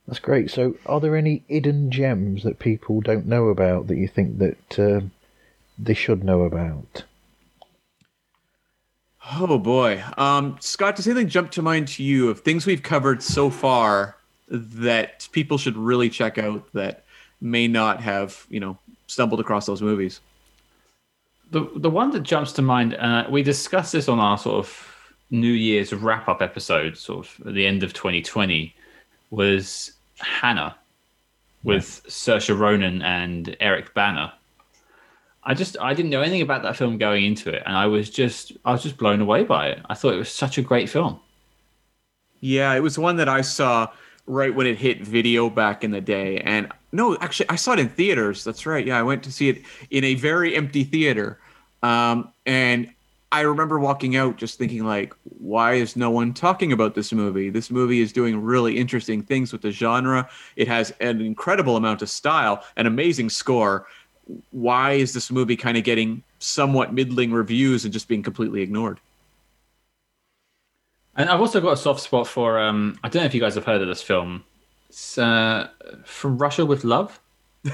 S3: That's great. So, are there any hidden gems that people don't know about that you think that uh, they should know about?
S2: Oh boy, um, Scott, does anything jump to mind to you of things we've covered so far that people should really check out that may not have, you know, stumbled across those movies?
S1: The the one that jumps to mind, uh, we discussed this on our sort of New Year's wrap up episode, sort of at the end of 2020, was Hanna with Saoirse Ronan and Eric Bana. I just I didn't know anything about that film going into it, and I was just I was just blown away by it. I thought it was such a great film.
S2: Yeah, it was one that I saw right when it hit video back in the day. And no, actually, I saw it in theaters. That's right. Yeah, I went to see it in a very empty theater. Um, and I remember walking out just thinking, like, why is no one talking about this movie? This movie is doing really interesting things with the genre. It has an incredible amount of style, an amazing score. Why is this movie kind of getting somewhat middling reviews and just being completely ignored?
S1: And I've also got a soft spot for um I don't know if you guys have heard of this film. It's uh, from Russia with Love. [laughs]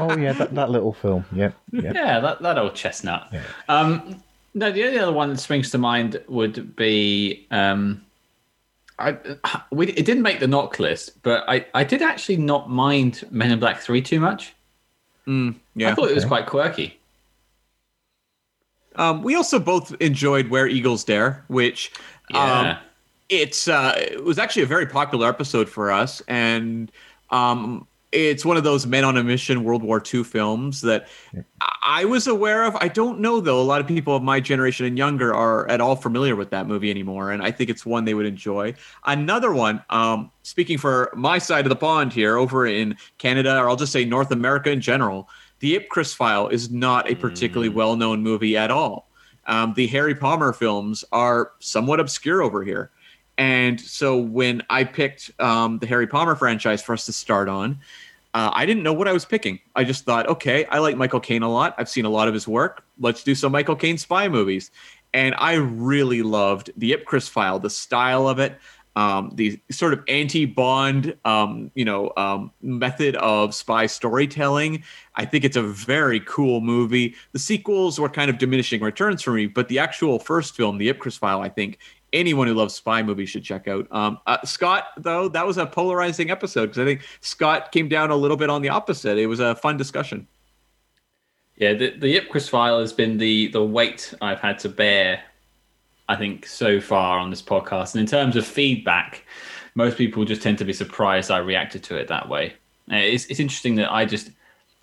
S3: Oh yeah, that, that little film. Yep, yep.
S1: Yeah, that, that old chestnut.
S3: Yeah.
S1: Um, no, the only other one that springs to mind would be um, I we it didn't make the knock list, but I I did actually not mind Men in Black Three too much.
S2: Mm, yeah.
S1: I thought it was quite quirky.
S2: Um, we also both enjoyed Where Eagles Dare, which
S1: Yeah.
S2: um, it's uh, it was actually a very popular episode for us, and um, it's one of those men on a mission World War II films that I I was aware of. I don't know though; a lot of people of my generation and younger are at all familiar with that movie anymore, and I think it's one they would enjoy. Another one, um, speaking for my side of the pond here, over in Canada, or I'll just say North America in general, the Ipcress File is not a particularly well-known movie at all. Um, the Harry Palmer films are somewhat obscure over here. And so when I picked um, the Harry Palmer franchise for us to start on, uh, I didn't know what I was picking. I just thought, okay, I like Michael Caine a lot. I've seen a lot of his work. Let's do some Michael Caine spy movies. And I really loved the Ipcress file, the style of it, um, the sort of anti-Bond, um, you know, um, method of spy storytelling. I think it's a very cool movie. The sequels were kind of diminishing returns for me, but the actual first film, the Ipcress file, I think anyone who loves spy movies should check out. Um, uh, Scott, though, that was a polarizing episode because I think Scott came down a little bit on the opposite. It was a fun discussion.
S1: Yeah, the, the Ipcress file has been the the weight I've had to bear, I think, so far on this podcast. And in terms of feedback, most people just tend to be surprised I reacted to it that way. Uh, It's, it's interesting that I just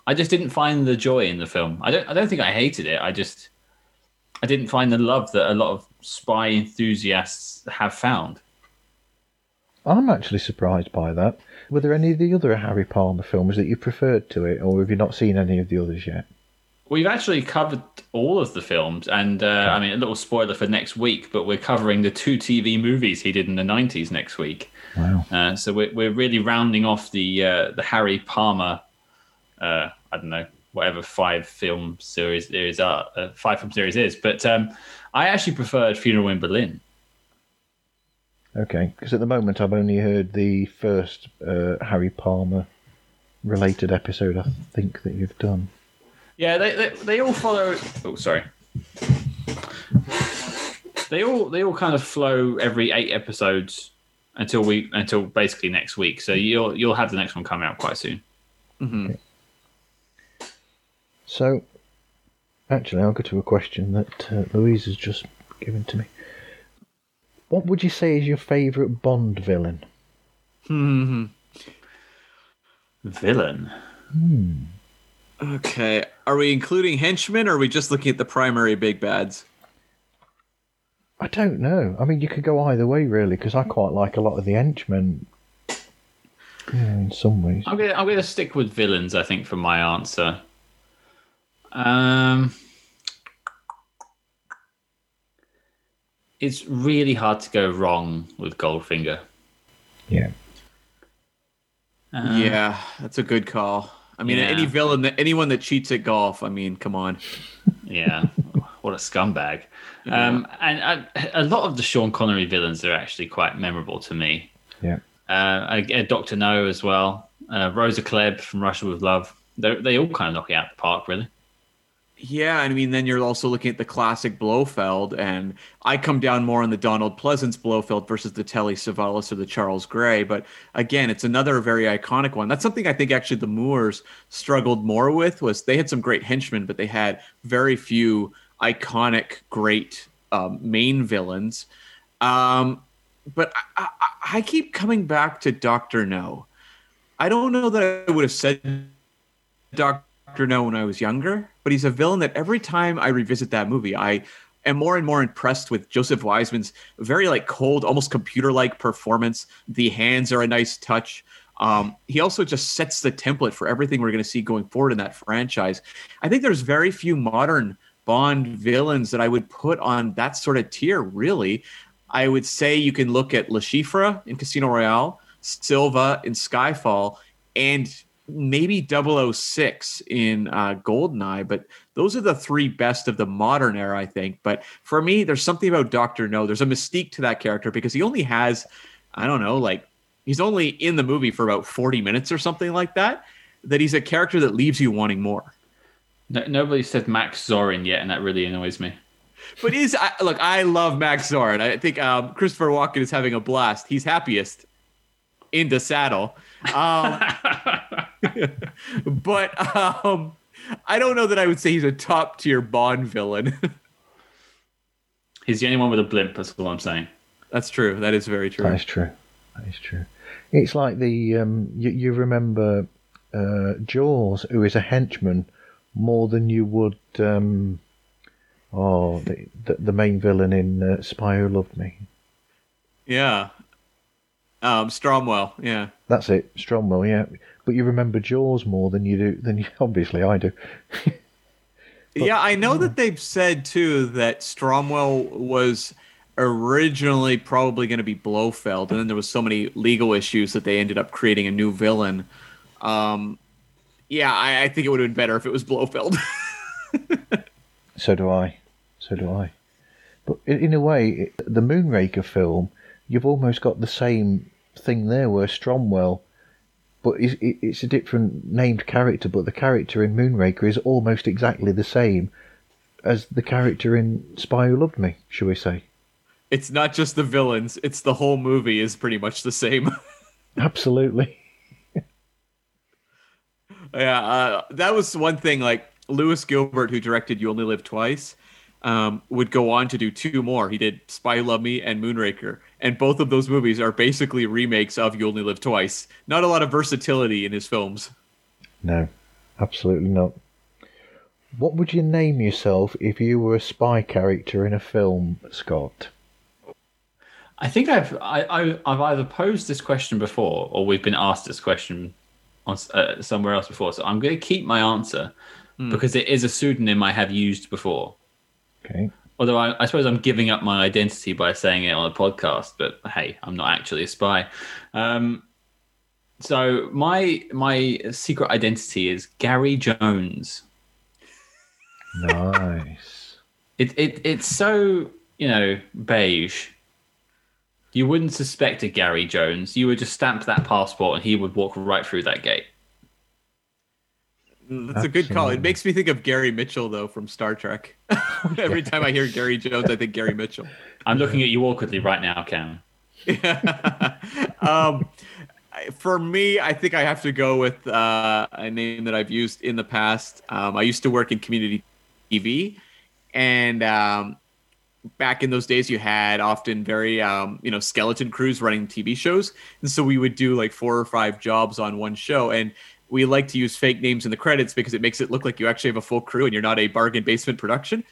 S1: I just didn't find the joy in the film. I don't. I don't think I hated it. I just I didn't find the love that a lot of spy enthusiasts have found.
S3: I'm actually surprised by that. Were there any of the other Harry Palmer films that you preferred to it, or have you not seen any of the others yet?
S1: We've actually covered all of the films, and uh, I mean, a little spoiler for next week, but we're covering the two TV movies he did in the '90s next week.
S3: Wow!
S1: Uh, so we're we're really rounding off the uh, the Harry Palmer. Uh, I don't know whatever five film series there is are uh, five film series is, but um, I actually preferred Funeral in Berlin.
S3: Okay, because at the moment I've only heard the first uh, Harry Palmer related episode. I think that you've done.
S1: Yeah, they, they they all follow. Oh, sorry. They all they all kind of flow every eight episodes until we until basically next week. So you'll you'll have the next one coming out quite soon.
S2: Mm-hmm.
S3: So, actually, I'll go to a question that uh, Louise has just given to me. What would you say is your favourite Bond villain?
S2: hmm
S1: Villain. Hmm.
S2: Okay. Are we including henchmen or are we just looking at the primary big bads?
S3: I don't know. I mean, you could go either way, really, because I quite like a lot of the henchmen. Yeah, in some ways.
S1: I'm gonna I'm gonna stick with villains. I think for my answer. Um, it's really hard to go wrong with Goldfinger.
S3: Yeah.
S1: Uh,
S2: yeah, that's a good call. I mean,
S1: Yeah.
S2: any villain, that, anyone that cheats at golf, I mean, come on.
S1: Yeah, [laughs] what a scumbag. Um, and uh, a lot of the Sean Connery villains are actually quite memorable to me.
S3: Yeah.
S1: Uh, I get Doctor No as well. Uh, Rosa Klebb from Russia with Love. They they all kind of knock it out of the park, really.
S2: Yeah, I mean, then you're also looking at the classic Blofeld, and I come down more on the Donald Pleasence Blofeld versus the Telly Savalas or the Charles Gray. But again, it's another very iconic one. That's something I think actually the Moores struggled more with was they had some great henchmen, but they had very few iconic, great um, main villains. Um, but I, I, I keep coming back to Doctor No. I don't know that I would have said Doctor No when I was younger, but he's a villain that every time I revisit that movie, I am more and more impressed with Joseph Wiseman's very like cold, almost computer-like performance. The hands are a nice touch. Um, he also just sets the template for everything we're going to see going forward in that franchise. I think there's very few modern Bond villains that I would put on that sort of tier. Really, I would say you can look at Chiffre in Casino Royale, Silva in Skyfall, and maybe 006 in uh, Goldeneye, but those are the three best of the modern era, I think. But for me, there's something about Doctor No. There's a mystique to that character because he only has, I don't know, like he's only in the movie for about 40 minutes or something like that. That he's a character that leaves you wanting more.
S1: No, nobody said Max Zorin yet, and that really annoys me.
S2: But is I, look, I love Max Zorin. I think um, Christopher Walken is having a blast. He's happiest in the saddle. Um, [laughs] but um, I don't know that I would say he's a top tier Bond villain.
S1: He's the only one with a blimp. That's all I'm saying.
S2: That's true. That is very true.
S3: That is true. That is true. It's like the um, you, you remember uh, Jaws, who is a henchman, more than you would um, oh the, the the main villain in uh, Spy Who Loved Me.
S2: Yeah. Um, Stromwell. Yeah.
S3: That's it, Stromwell. Yeah, but you remember Jaws more than you do than you, [laughs] obviously I do. [laughs]
S2: yeah, I know that they've said too that Stromwell was originally probably going to be Blofeld, and then there was so many legal issues that they ended up creating a new villain. Um, yeah, I, I think it would have been better if it was Blofeld. [laughs]
S3: So do I. So do I. But in, in a way, the Moonraker film, you've almost got the same thing there, where Stromwell, but it's, it's a different named character, but the character in Moonraker is almost exactly the same as the character in Spy Who Loved Me, shall we say?
S2: it's not just the villains; it's the whole movie is pretty much the same. [laughs]
S3: Absolutely.
S2: Yeah, uh, that was one thing. Like Lewis Gilbert, who directed "You Only Live Twice," um, would go on to do two more. He did "Spy Love Me" and "Moonraker," and both of those movies are basically remakes of "You Only Live Twice." Not a lot of versatility in his films.
S3: No, Absolutely not. What would you name yourself if you were a spy character in a film, Scott?
S1: I think I've I, I, I've either posed this question before or we've been asked this question on uh, somewhere else before. So I'm going to keep my answer because it is a pseudonym I have used before.
S3: Okay.
S1: Although I, I suppose I'm giving up my identity by saying it on a podcast, but hey, I'm not actually a spy. Um, so my my secret identity is Gary Jones.
S3: Nice. [laughs]
S1: It, it it's so you know beige. You wouldn't suspect a Gary Jones. You would just stamp that passport, and he would walk right through that gate.
S2: That's a good call. It makes me think of Gary Mitchell though from Star Trek. [laughs] Every time I hear Gary Jones, I think Gary Mitchell.
S1: I'm looking at you awkwardly right now, Cam. [laughs]
S2: um, for me, I think I have to go with uh, a name that I've used in the past. Um, I used to work in community TV, and um, back in those days, you had often very um, you know skeleton crews running TV shows, and so we would do like four or five jobs on one show, and we like to use fake names in the credits because it makes it look like you actually have a full crew and you're not a bargain basement production.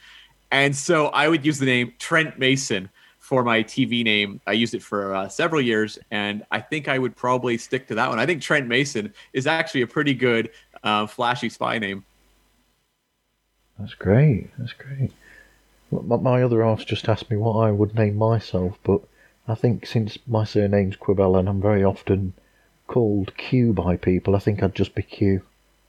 S2: And so I would use the name Trent Mason for my TV name. I used it for uh, several years, and I think I would probably stick to that one. I think Trent Mason is actually a pretty good, uh, flashy spy name.
S3: That's great. That's great. My, other half's just asked me what I would name myself, but I think since my surname's Quibell and I'm very often called Q by people, I think I'd just be Q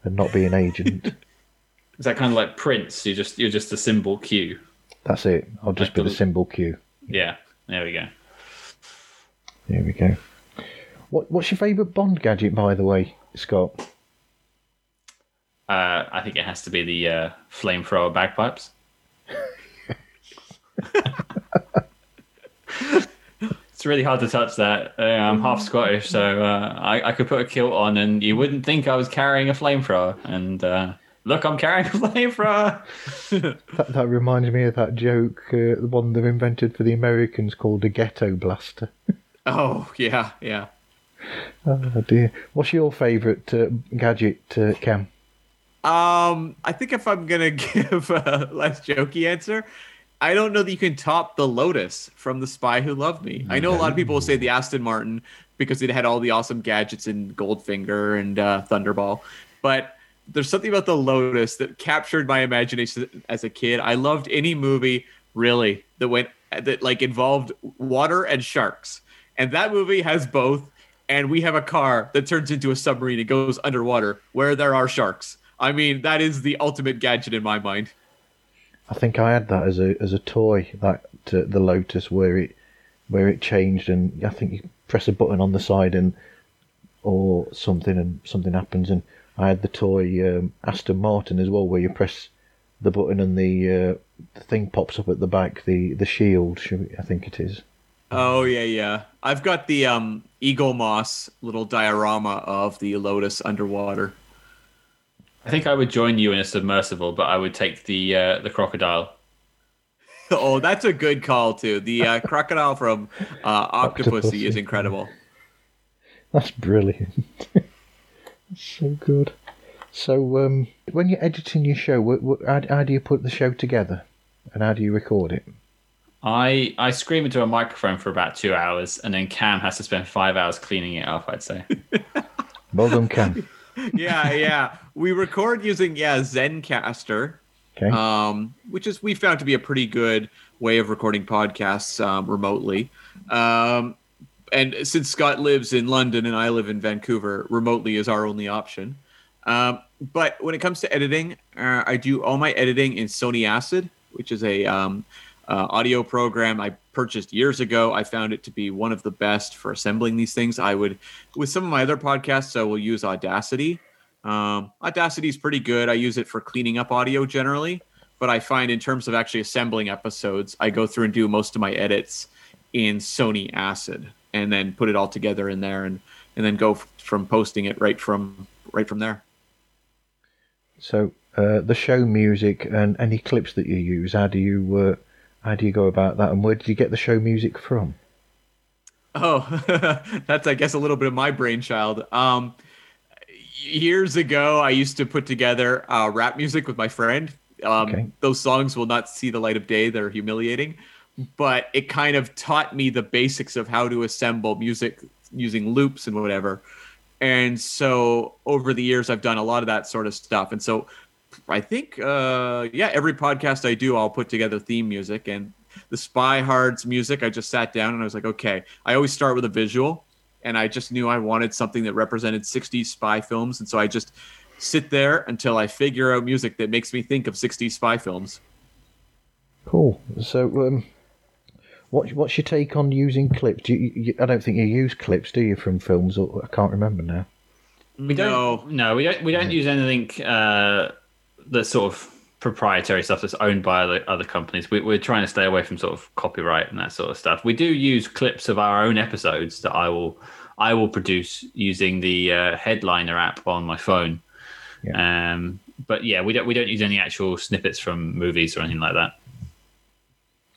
S3: and not be an agent. [laughs]
S1: Is that kind of like Prince? You're just you're just a symbol Q.
S3: That's it. I'll just be the symbol Q.
S1: Yeah, there we go.
S3: There we go. What What's your favourite Bond gadget, by the way, Scott?
S1: Uh, I think it has to be the uh, flamethrower bagpipes. [laughs] [laughs] it's really hard to touch that. Uh, I'm half Scottish, so uh, I, I could put a kilt on, and you wouldn't think I was carrying a flamethrower. And uh, look, I'm carrying a [laughs] flamethrower.
S3: That, that reminds me of that joke, uh, the one they've invented for the Americans called a ghetto blaster. [laughs]
S2: Oh yeah, yeah.
S3: Oh dear. What's your favourite uh, gadget, uh, Cam?
S2: Um, I think if I'm gonna [laughs] give a less jokey answer, I don't know that you can top the Lotus from The Spy Who Loved Me. I know a lot of people will say the Aston Martin because it had all the awesome gadgets in Goldfinger and uh, Thunderball, but there's something about the Lotus that captured my imagination as a kid. I loved any movie really that went that like involved water and sharks, and that movie has both. And we have a car that turns into a submarine and goes underwater where there are sharks. I mean, that is the ultimate gadget in my mind.
S3: I think I had that as a as a toy, that uh, the Lotus, where it where it changed, and I think you press a button on the side and or something, and something happens. And I had the toy um, Aston Martin as well, where you press the button and the uh, the thing pops up at the back, the the shield. I think it is.
S2: Oh yeah, yeah. I've got the um, Eaglemoss little diorama of the Lotus underwater.
S1: I think I would join you in a submersible, but I would take the uh, the crocodile. [laughs]
S2: oh, that's a good call too. The uh, crocodile from uh, [laughs] Octopussy is incredible.
S3: That's brilliant. [laughs] That's so good. So, um, when you're editing your show, wh- wh- how, how do you put the show together, and how do you record it?
S1: I I scream into a microphone for about two hours, and then Cam has to spend five hours cleaning it up. I'd say.
S3: Well done, Cam.
S2: Yeah, yeah. We record using yeah Zencastr,
S3: Okay.
S2: um, which is we found to be a pretty good way of recording podcasts um, remotely. Um, and since Scott lives in London and I live in Vancouver, remotely is our only option. Um, but when it comes to editing, uh, I do all my editing in Sony Acid, which is a um, uh, audio program I purchased years ago. I found it to be one of the best for assembling these things. I would, with some of my other podcasts, I will use Audacity. Um, Audacity is pretty good. I use it for cleaning up audio generally, but I find in terms of actually assembling episodes, I go through and do most of my edits in Sony Acid, and then put it all together in there, and and then go f- from posting it right from right from there.
S3: So, uh, the show music and any clips that you use, how do you uh, how do you go about that, and where did you get the show music from?
S2: Oh, [laughs] that's I guess a little bit of my brainchild. Um, years ago, I used to put together uh, rap music with my friend. Um,
S3: Okay.
S2: Those songs will not see the light of day; they're humiliating. But it kind of taught me the basics of how to assemble music using loops and whatever. And so over the years, I've done a lot of that sort of stuff. And so I think, uh, yeah, every podcast I do, I'll put together theme music. And the Spy Hards music, I just sat down and I was like, okay, I always start with a visual. And I just knew I wanted something that represented 60s spy films. And so I just sit there until I figure out music that makes me think of 60s spy films.
S3: Cool. So, um, what what's your take on using clips? Do you, you, I don't think you use clips, do you, from films? Or, I can't remember now.
S1: We
S2: No.
S1: don't. No, we don't. We don't use anything uh, that's sort of proprietary stuff that's owned by other, other companies. We, we're trying to stay away from sort of copyright and that sort of stuff. We do use clips of our own episodes that I will I will produce using the uh, Headliner app on my phone. Um, but yeah, we don't we don't use any actual snippets from movies or anything like that.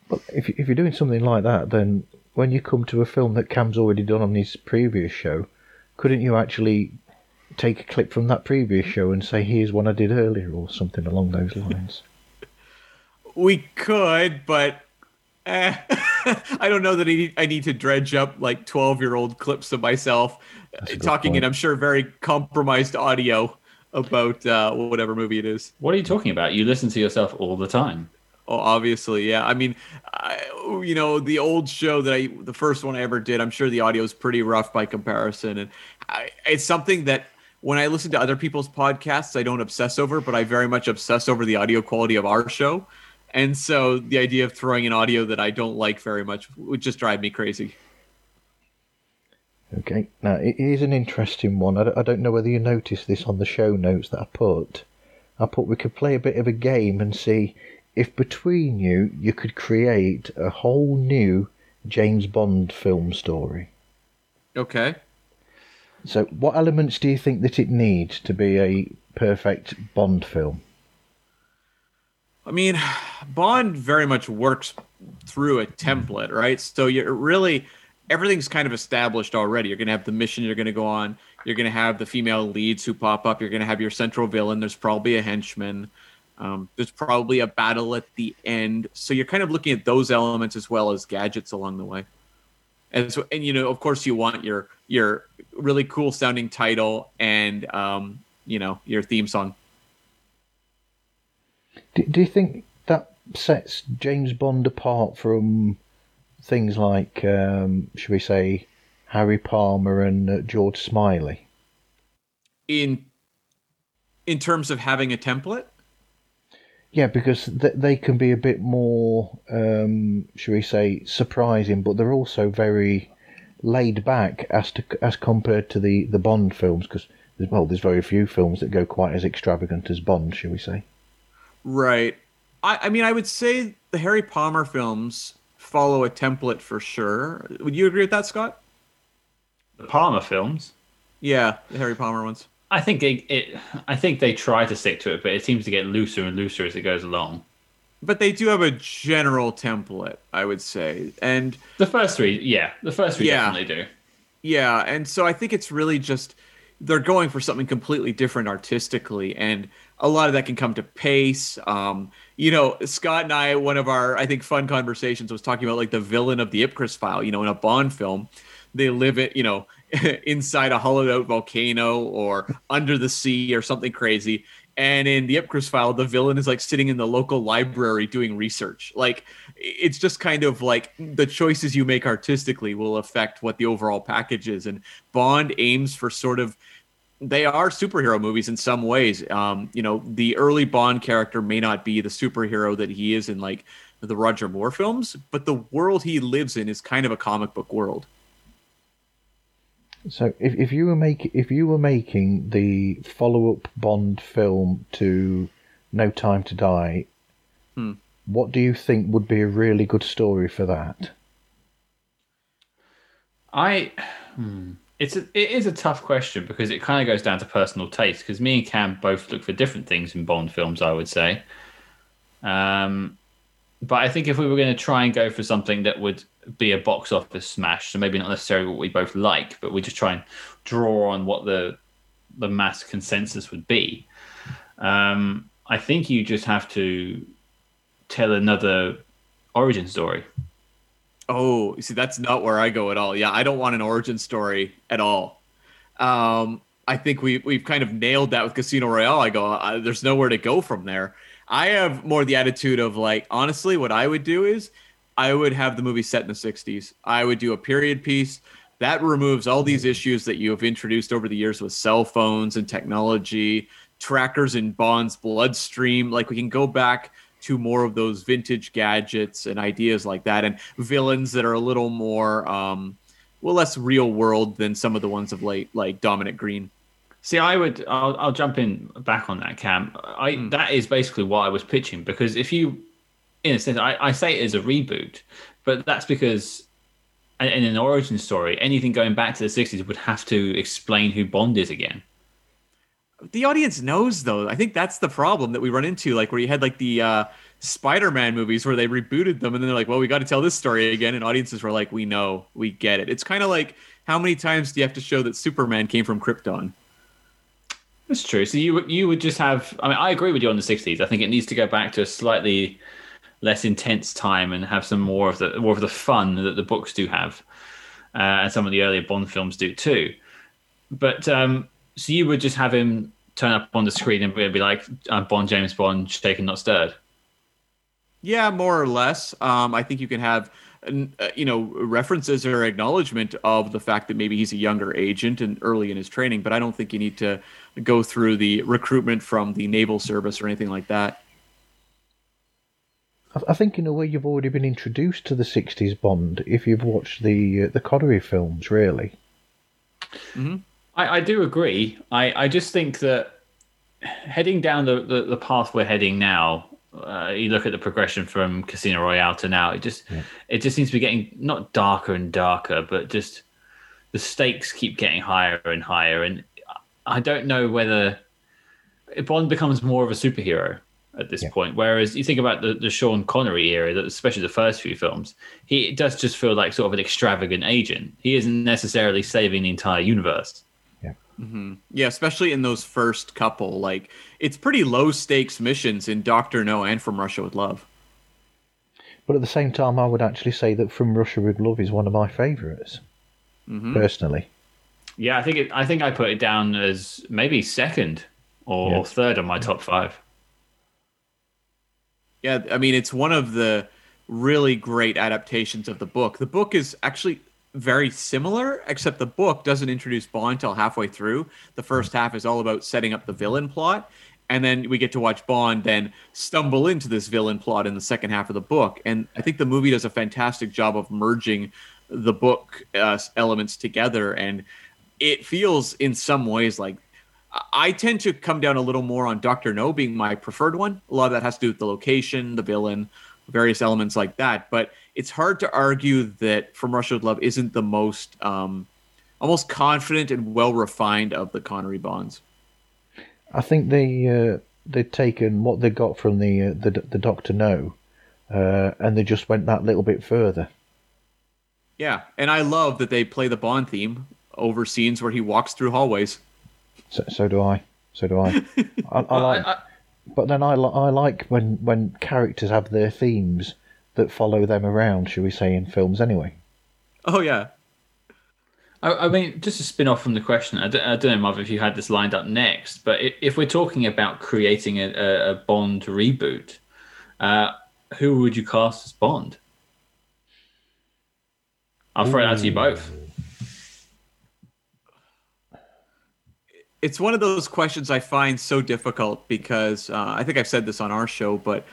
S3: But if if you're doing something like that, then when you come to a film that Cam's already done on his previous show, couldn't you actually take a clip from that previous show and say, "Here's one I did earlier" or something along those lines? [laughs]
S2: We could, but eh, [laughs] I don't know that I need, I need to dredge up like 12 year old clips of myself
S3: a good
S2: talking in. I'm sure, very compromised audio about uh, whatever movie it is.
S1: What are you talking about? You listen to yourself all the time.
S2: Oh, obviously, yeah. I mean, I, you know, the old show that I, the first one I ever did, I'm sure the audio is pretty rough by comparison, and I, it's something that when I listen to other people's podcasts, I don't obsess over, but I very much obsess over the audio quality of our show, and so the idea of throwing in audio that I don't like very much would just drive me crazy.
S3: Okay. Now it is an interesting one. I don't, I don't know whether you noticed this on the show notes that I put. I put we could play a bit of a game and see if between you you could create a whole new James Bond film story.
S2: Okay.
S3: So, what elements do you think that it needs to be a perfect Bond film?
S2: I mean, Bond very much works through a template, right? So you're really everything's kind of established already. You're going to have the mission you're going to go on. You're going to have the female leads who pop up. You're going to have your central villain. There's probably a henchman. Um, there's probably a battle at the end. So you're kind of looking at those elements as well as gadgets along the way. And so, and you know, of course, you want your your really cool sounding title and um, you know your theme song.
S3: Do, do you think that sets James Bond apart from things like, um, should we say, Harry Palmer and uh, George Smiley?
S2: in in terms of having a template
S3: Yeah, because th- they can be a bit more, um, should we say, surprising, but they're also very laid back as to as compared to the, the Bond films. Because well, there's very few films that go quite as extravagant as Bond, shall we say?
S2: right I, I mean i would say the harry palmer films follow a template for sure would you agree with that scott
S1: The Palmer films.
S2: yeah the harry palmer ones
S1: I think it, it. I think they try to stick to it, but it seems to get looser and looser as it goes along.
S2: But they do have a general template i would say and
S1: The first three, yeah, the first three
S2: Yeah.
S1: definitely do.
S2: Yeah, and so I think it's really just they're going for something completely different artistically, and a lot of that can come to pace. Um, you know, Scott and I, one of our I think fun conversations was talking about like the villain of the Ipcress file. You know, in a Bond film, they live it, you know, [laughs] inside a hollowed out volcano or [laughs] under the sea or something crazy. And in the Ipcress file, the villain is like sitting in the local library doing research. Like it's just kind of like the choices you make artistically will affect what the overall package is. And Bond aims for sort of they are superhero movies in some ways. Um, you know, the early Bond character may not be the superhero that he is in like the Roger Moore films, but the world he lives in is kind of a comic book world.
S3: So if, if you were make if you were making the follow up Bond film to No Time to Die,
S2: Hmm.
S3: what do you think would be a really good story for that?
S1: I, hmm, it's a, it is a tough question because it kind of goes down to personal taste. Because me and Cam both look for different things in Bond films, I would say. Um, but I think if we were going to try and go for something that would be a box office smash, so maybe not necessarily what we both like, but we just try and draw on what the the mass consensus would be. Um, I think you just have to tell another origin story.
S2: Oh, you see, that's not where I go at all. Yeah, I don't want an origin story at all. Um, I think we we've kind of nailed that with Casino Royale. I go, uh, there's nowhere to go from there. I have more the attitude of like, honestly, what I would do is I would have the movie set in the 60s. I would do a period piece that removes all these issues that you have introduced over the years with cell phones and technology, trackers in Bond's bloodstream. Like we can go back to more of those vintage gadgets and ideas like that, and villains that are a little more, um, well, less real world than some of the ones of late, like Dominic Greene.
S1: See, I would. I'll, I'll jump in back on that, Cam. I mm. that is basically what I was pitching because if you, in a sense, I, I say it as a reboot, but that's because in an origin story, anything going back to the '60s would have to explain who Bond is again.
S2: The audience knows, though. I think that's the problem that we run into, like where you had like the uh, Spider-Man movies where they rebooted them, and then they're like, "Well, we got to tell this story again," and audiences were like, "We know, we get it." It's kind of like how many times do you have to show that Superman came from Krypton?
S1: That's true. So you you would just have. I mean, I agree with you on the '60s. I think it needs to go back to a slightly less intense time and have some more of the more of the fun that the books do have, uh, and some of the earlier Bond films do too. But um, so you would just have him turn up on the screen and be like uh, Bond, James Bond, shaken not stirred.
S2: Yeah, more or less. Um, I think you can have you know references or acknowledgement of the fact that maybe he's a younger agent and early in his training but i don't think you need to go through the recruitment from the naval service or anything like that.
S3: I think in a way you've already been introduced to the 60s bond if you've watched the uh, the connery films really.
S1: Mm-hmm. I, I do agree. I, I just think that heading down the, the, the path we're heading now uh, you look at the progression from Casino Royale to now, it just yeah. it just seems to be getting not darker and darker, but just the stakes keep getting higher and higher. And I don't know whether Bond becomes more of a superhero at this yeah. point. Whereas you think about the, the Sean Connery era, especially the first few films, he does just feel like sort of an extravagant agent. He isn't necessarily saving the entire universe.
S2: Mm-hmm. Yeah, especially in those first couple. Like, it's pretty low stakes missions in Doctor No and From Russia with Love.
S3: But at the same time, I would actually say that From Russia with Love is one of my favorites mm-hmm. personally.
S1: Yeah, I think it, I think I put it down as maybe second or yeah. third on my top five.
S2: Yeah, I mean, it's one of the really great adaptations of the book. The book is actually very similar, except the book doesn't introduce Bond until halfway through. The first half is all about setting up the villain plot, and then we get to watch Bond then stumble into this villain plot in the second half of the book. And I think the movie does a fantastic job of merging the book uh, elements together, and it feels in some ways like I tend to come down a little more on Doctor No being my preferred one. A lot of that has to do with the location, the villain, various elements like that, but it's hard to argue that From Russia with Love isn't the most um, almost confident and well refined of the Connery Bonds.
S3: I think they uh, they've taken what they got from the uh, the the Doctor No, uh, and they just went that little bit further.
S2: Yeah, and I love that they play the Bond theme over scenes where he walks through hallways.
S3: So, so do I. So do I. [laughs] I, I like, I, I, but then I, I like when when characters have their themes that follow them around, should we say, in films anyway.
S2: Oh yeah.
S1: I, I mean, just to spin off from the question, I don't, I don't know, Marv, if you had this lined up next, but if we're talking about creating a, a Bond reboot, uh, who would you cast as Bond? I'll throw Ooh. it out to you both.
S2: It's one of those questions I find so difficult because uh, I think I've said this on our show, but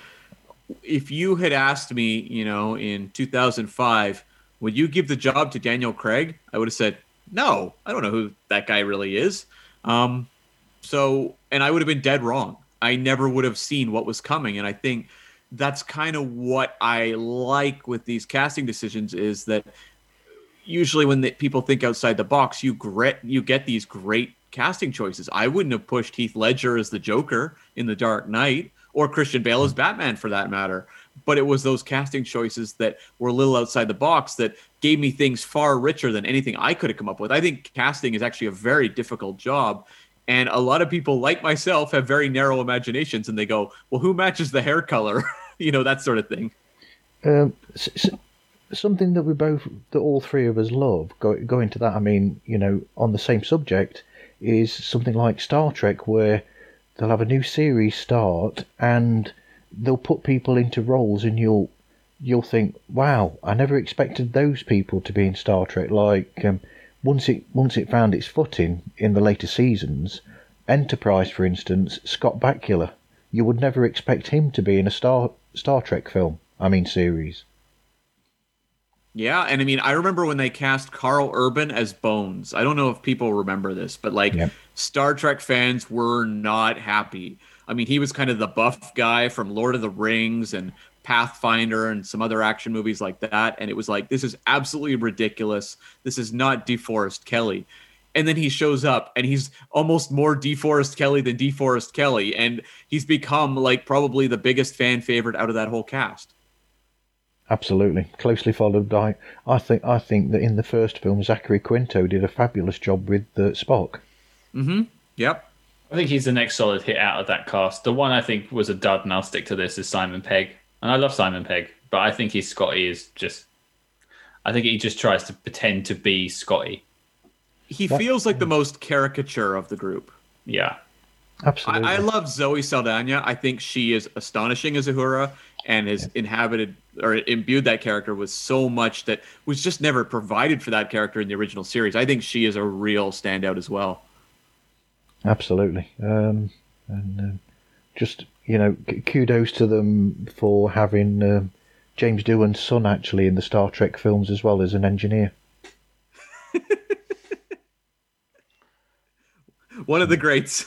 S2: if you had asked me, you know, in 2005, would you give the job to Daniel Craig? I would have said, no, I don't know who that guy really is. Um, so, and I would have been dead wrong. I never would have seen what was coming. And I think that's kind of what I like with these casting decisions is that usually when the, people think outside the box, you grit, you get these great casting choices. I wouldn't have pushed Heath Ledger as the Joker in The Dark Knight or Christian Bale as Batman for that matter. But it was those casting choices that were a little outside the box that gave me things far richer than anything I could have come up with. I think casting is actually a very difficult job. And a lot of people, like myself, have very narrow imaginations, and they go, "Well, who matches the hair color?" [laughs] you know, that sort of thing.
S3: Um, s- s- something that we both, that all three of us love, go, going to that, I mean, you know, on the same subject, is something like Star Trek, where they'll have a new series start and they'll put people into roles, and you'll you'll think, wow, I never expected those people to be in Star Trek. Like um, once it once it found its footing in the later seasons, Enterprise, for instance, Scott Bakula, you would never expect him to be in a Star Star Trek film. I mean series.
S2: Yeah, and I mean, I remember when they cast Karl Urban as Bones. I don't know if people remember this, but like. Star Trek fans were not happy. I mean, he was kind of the buff guy from Lord of the Rings and Pathfinder and some other action movies like that. And it was like, this is absolutely ridiculous. This is not DeForest Kelley. And then he shows up and he's almost more DeForest Kelley than DeForest Kelley. And he's become like probably the biggest fan favorite out of that whole cast.
S3: Absolutely, closely followed by. I think I think that in the first film, Zachary Quinto did a fabulous job with uh, Spock.
S2: Mm-hmm. Yep.
S1: I think he's the next solid hit out of that cast. The one I think was a dud, and I'll stick to this, is Simon Pegg. And I love Simon Pegg, but I think he's Scotty is just. I think he just tries to pretend to be Scotty.
S2: He feels like the most caricature of the group.
S1: Yeah.
S3: Absolutely,
S2: I, I love Zoe Saldana. I think she is astonishing as Uhura and has inhabited or imbued that character with so much that was just never provided for that character in the original series. I think she is a real standout as well.
S3: absolutely. Um, and um, just you know, k- kudos to them for having um, James Doohan's son actually in the Star Trek films as well as an engineer. [laughs]
S2: One of the greats.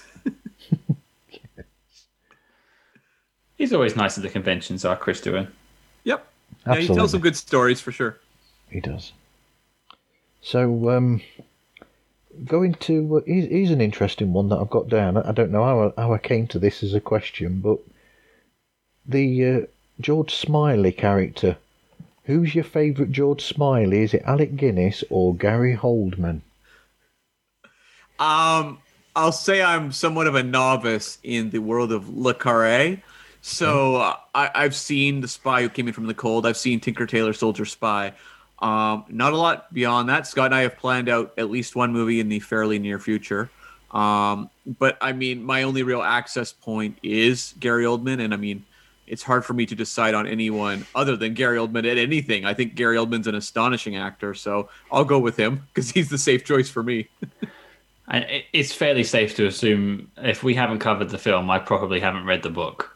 S1: He's always nice at the conventions, our Chris Doohan.
S2: Yep. Yeah, he tells some good stories for sure.
S3: He does. So, um, going to uh, here's, here's an interesting one that I've got down. I don't know how I, how I came to this as a question, but the uh, George Smiley character. Who's your favourite George Smiley? Is it Alec Guinness or Gary Oldman?
S2: Um, I'll say I'm somewhat of a novice in the world of Le Carre. So uh, I, I've seen The Spy Who Came In From the Cold. I've seen Tinker Tailor Soldier Spy. Um, not a lot beyond that. Scott and I have planned out at least one movie in the fairly near future. Um, but I mean, my only real access point is Gary Oldman, and I mean, it's hard for me to decide on anyone other than Gary Oldman at anything. I think Gary Oldman's an astonishing actor, so I'll go with him because he's the safe choice for me. [laughs]
S1: And it's fairly safe to assume if we haven't covered the film, I probably haven't read the book.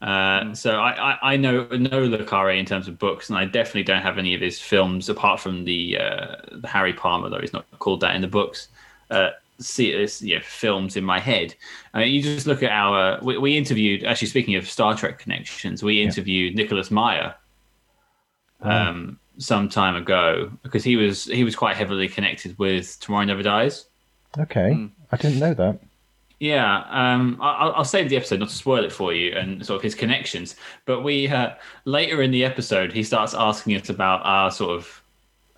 S1: Uh, so I, I, I know know Le Carre in terms of books, and I definitely don't have any of his films apart from the, uh, the Harry Palmer, though he's not called that in the books. Uh, see, it's, yeah, films in my head. I mean, you just look at our. We, we interviewed. Actually, speaking of Star Trek connections, we interviewed Nicholas Meyer um, some time ago because he was he was quite heavily connected with Tomorrow Never Dies.
S3: Okay, I didn't know that.
S1: Yeah, um, I'll, I'll save the episode not to spoil it for you and sort of his connections. But we uh, later in the episode, he starts asking us about our sort of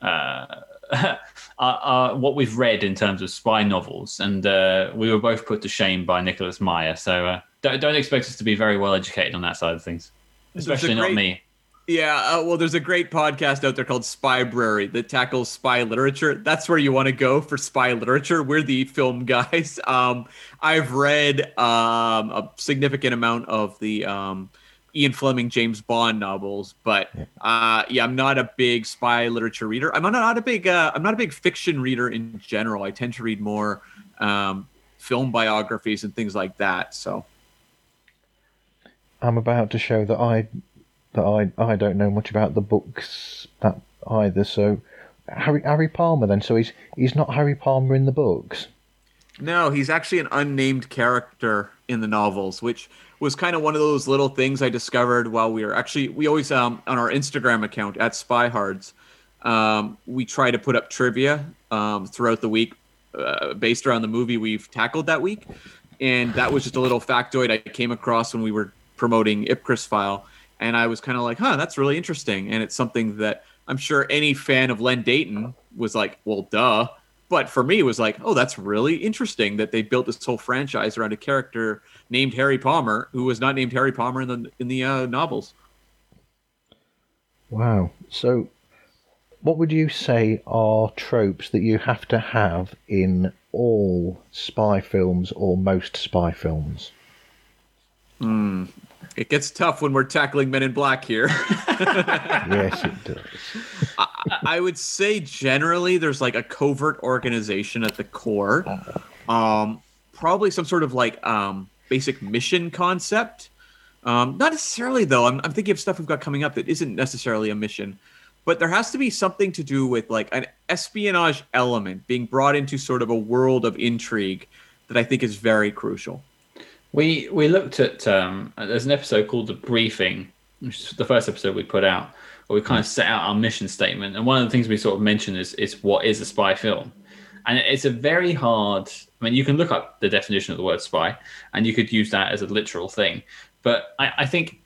S1: uh, [laughs] our, our, what we've read in terms of spy novels, and uh, we were both put to shame by Nicholas Meyer. So uh, don't, don't expect us to be very well educated on that side of things, especially not me.
S2: Yeah, uh, well, there's a great podcast out there called Spybrary that tackles spy literature. That's where you want to go for spy literature. We're the film [laughs] guys. Um, I've read um, a significant amount of the um, Ian Fleming James Bond novels, but uh, yeah, I'm not a big spy literature reader. I'm not a big uh, I'm not a big fiction reader in general. I tend to read more um, film biographies and things like that. So
S3: I'm about to show that I that I I don't know much about the books that either. So Harry Harry Palmer then. So he's he's not Harry Palmer in the books.
S2: No, he's actually an unnamed character in the novels, which was kind of one of those little things I discovered while we were actually we always um on our Instagram account at Spyhards, um, we try to put up trivia um, throughout the week uh, based around the movie we've tackled that week, and that was just a little factoid I came across when we were promoting Ipcress File, and I was kind of like, huh, that's really interesting, and it's something that I'm sure any fan of Len Deighton was like, well, duh But for me, it was like, oh, that's really interesting that they built this whole franchise around a character named Harry Palmer who was not named Harry Palmer in the in the uh, novels.
S3: Wow. So, what would you say are tropes that you have to have in all spy films or most spy films?
S2: It gets tough when we're tackling Men in Black here. [laughs]
S3: yes, it does.
S2: I, I would say generally there's like a covert organization at the core. Um, probably some sort of like um, basic mission concept. Um, not necessarily though. I'm, I'm thinking of stuff we've got coming up that isn't necessarily a mission, but there has to be something to do with like an espionage element being brought into sort of a world of intrigue that I think is very crucial.
S1: We we looked at um, there's an episode called the briefing, which is the first episode we put out, where we kind of set out our mission statement. And one of the things we sort of mentioned is is what is a spy film, and it's a very hard. I mean, you can look up the definition of the word spy, and you could use that as a literal thing. But I, I think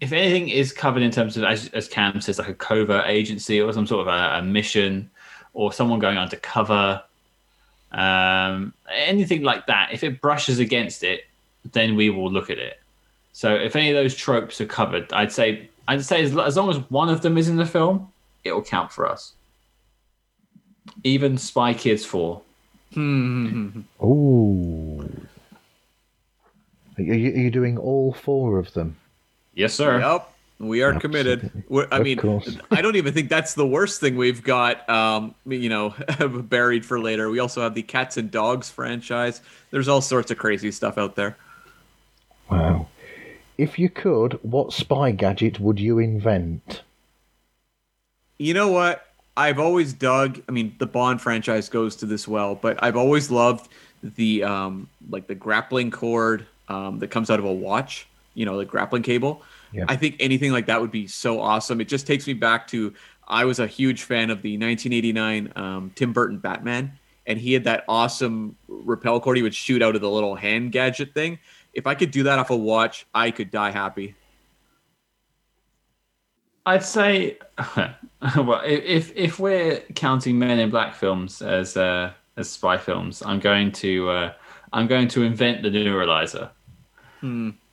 S1: if anything is covered in terms of, as, as Cam says, like a covert agency or some sort of a, a mission, or someone going undercover, um, anything like that, if it brushes against it, then we will look at it. So if any of those tropes are covered, I'd say I'd say as, as long as one of them is in the film, it will count for us. Even Spy Kids Four.
S2: Hmm.
S3: Ooh. Are you, are you doing all four of them?
S1: Yes, sir.
S2: Yep. We are committed. We're, I
S3: Of
S2: mean,
S3: course.
S2: I don't even think that's the worst thing we've got, um, you know, [laughs] buried for later. We also have the Cats and Dogs franchise. There's all sorts of crazy stuff out there.
S3: Wow. If you could, what spy gadget would you invent?
S2: You know what? I've always dug. I mean, the Bond franchise goes to this well, but I've always loved the um, like the grappling cord um, that comes out of a watch. You know, the grappling cable.
S3: Yeah.
S2: I think anything like that would be so awesome. It just takes me back to I was a huge fan of the 1989 um, Tim Burton Batman, and he had that awesome rappel cord he would shoot out of the little hand gadget thing. If I could do that off a watch, I could die happy.
S1: I'd say, [laughs] well, if if we're counting Men in Black films as uh, as spy films, I'm going to uh, I'm going to invent the neuralizer,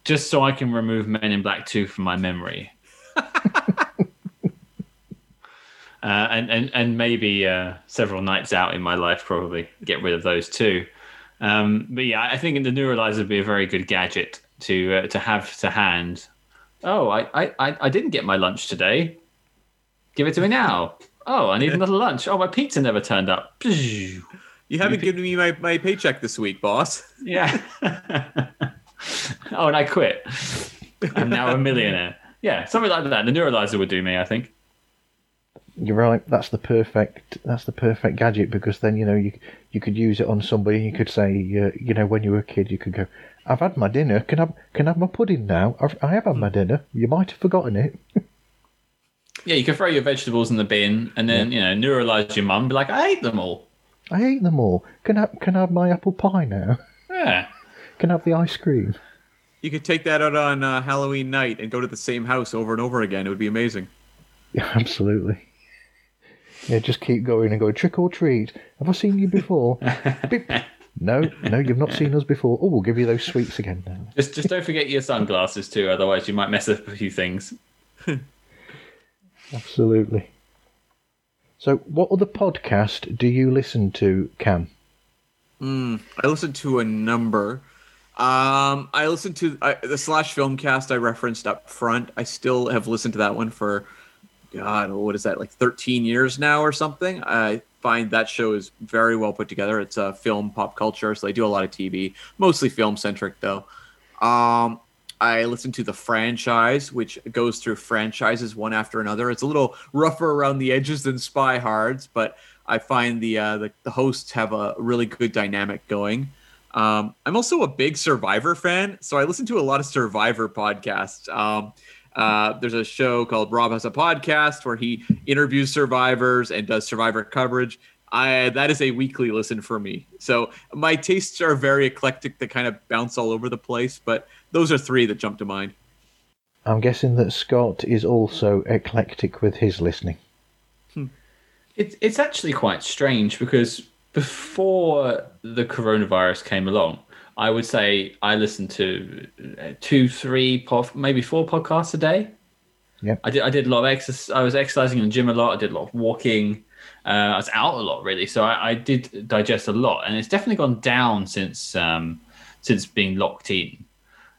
S1: just so I can remove Men in Black Two from my memory, [laughs] uh, and and and maybe uh, several nights out in my life probably get rid of those too. Um, but yeah, I think the neuralizer would be a very good gadget to uh, to have to hand Oh, I, I, I I didn't get my lunch today. Give it to me now. Oh, I need [laughs] another lunch. Oh, my pizza never turned up.
S2: You haven't given me my, my paycheck this week, boss.
S1: Yeah. [laughs] [laughs] oh, and I quit. I'm now a millionaire. Yeah, something like that. The neuralizer would do me, I think.
S3: You're right. That's the perfect. That's the perfect gadget because then you know you you could use it on somebody. You could say, uh, you know, when you were a kid, you could go, "I've had my dinner. Can I can I have my pudding now? I've, I have had my dinner. You might have forgotten it."
S1: Yeah, you can throw your vegetables in the bin and then, you know, neuralize your mum, be like, I ate them all.
S3: I ate them all. Can I can I have my apple pie now?
S1: Yeah.
S3: Can have the ice cream?
S2: You could take that out on uh, Halloween night and go to the same house over and over again. It would be amazing.
S3: Yeah, [laughs] absolutely. Yeah, just keep going and go trick or treat. Have I seen you before? [laughs] Beep. No, no, you've not seen us before. Oh, we'll give you those sweets again now.
S1: Just just don't forget your sunglasses too, otherwise you might mess up a few things. [laughs]
S3: Absolutely. So, what other podcast do you listen to, Cam?
S2: I listen to a number. Um, I listened to I, the slash filmcast I referenced up front. I still have listened to that one for God, what is that like 13 years now or something? I find that show is very well put together. It's a film pop culture, so they do a lot of TV, mostly film centric though. Um, I listen to the franchise, which goes through franchises one after another. It's a little rougher around the edges than Spy Hards, but I find the uh, the, the hosts have a really good dynamic going. Um, I'm also a big Survivor fan, so I listen to a lot of Survivor podcasts. Um, uh, there's a show called Rob Has a Podcast where he interviews survivors and does survivor coverage. I that is a weekly listen for me. So my tastes are very eclectic. They kind of bounce all over the place, but those are three that jump to mind.
S3: I'm guessing that Scott is also eclectic with his listening.
S1: It's it's actually quite strange because before the coronavirus came along, I would say I listened to uh, two, three, maybe four podcasts a day.
S3: Yeah,
S1: I did. I did a lot of exercise. I was exercising in the gym a lot. I did a lot of walking. Uh, I was out a lot, really. So I, I, did digest a lot, and it's definitely gone down since um, since being locked in.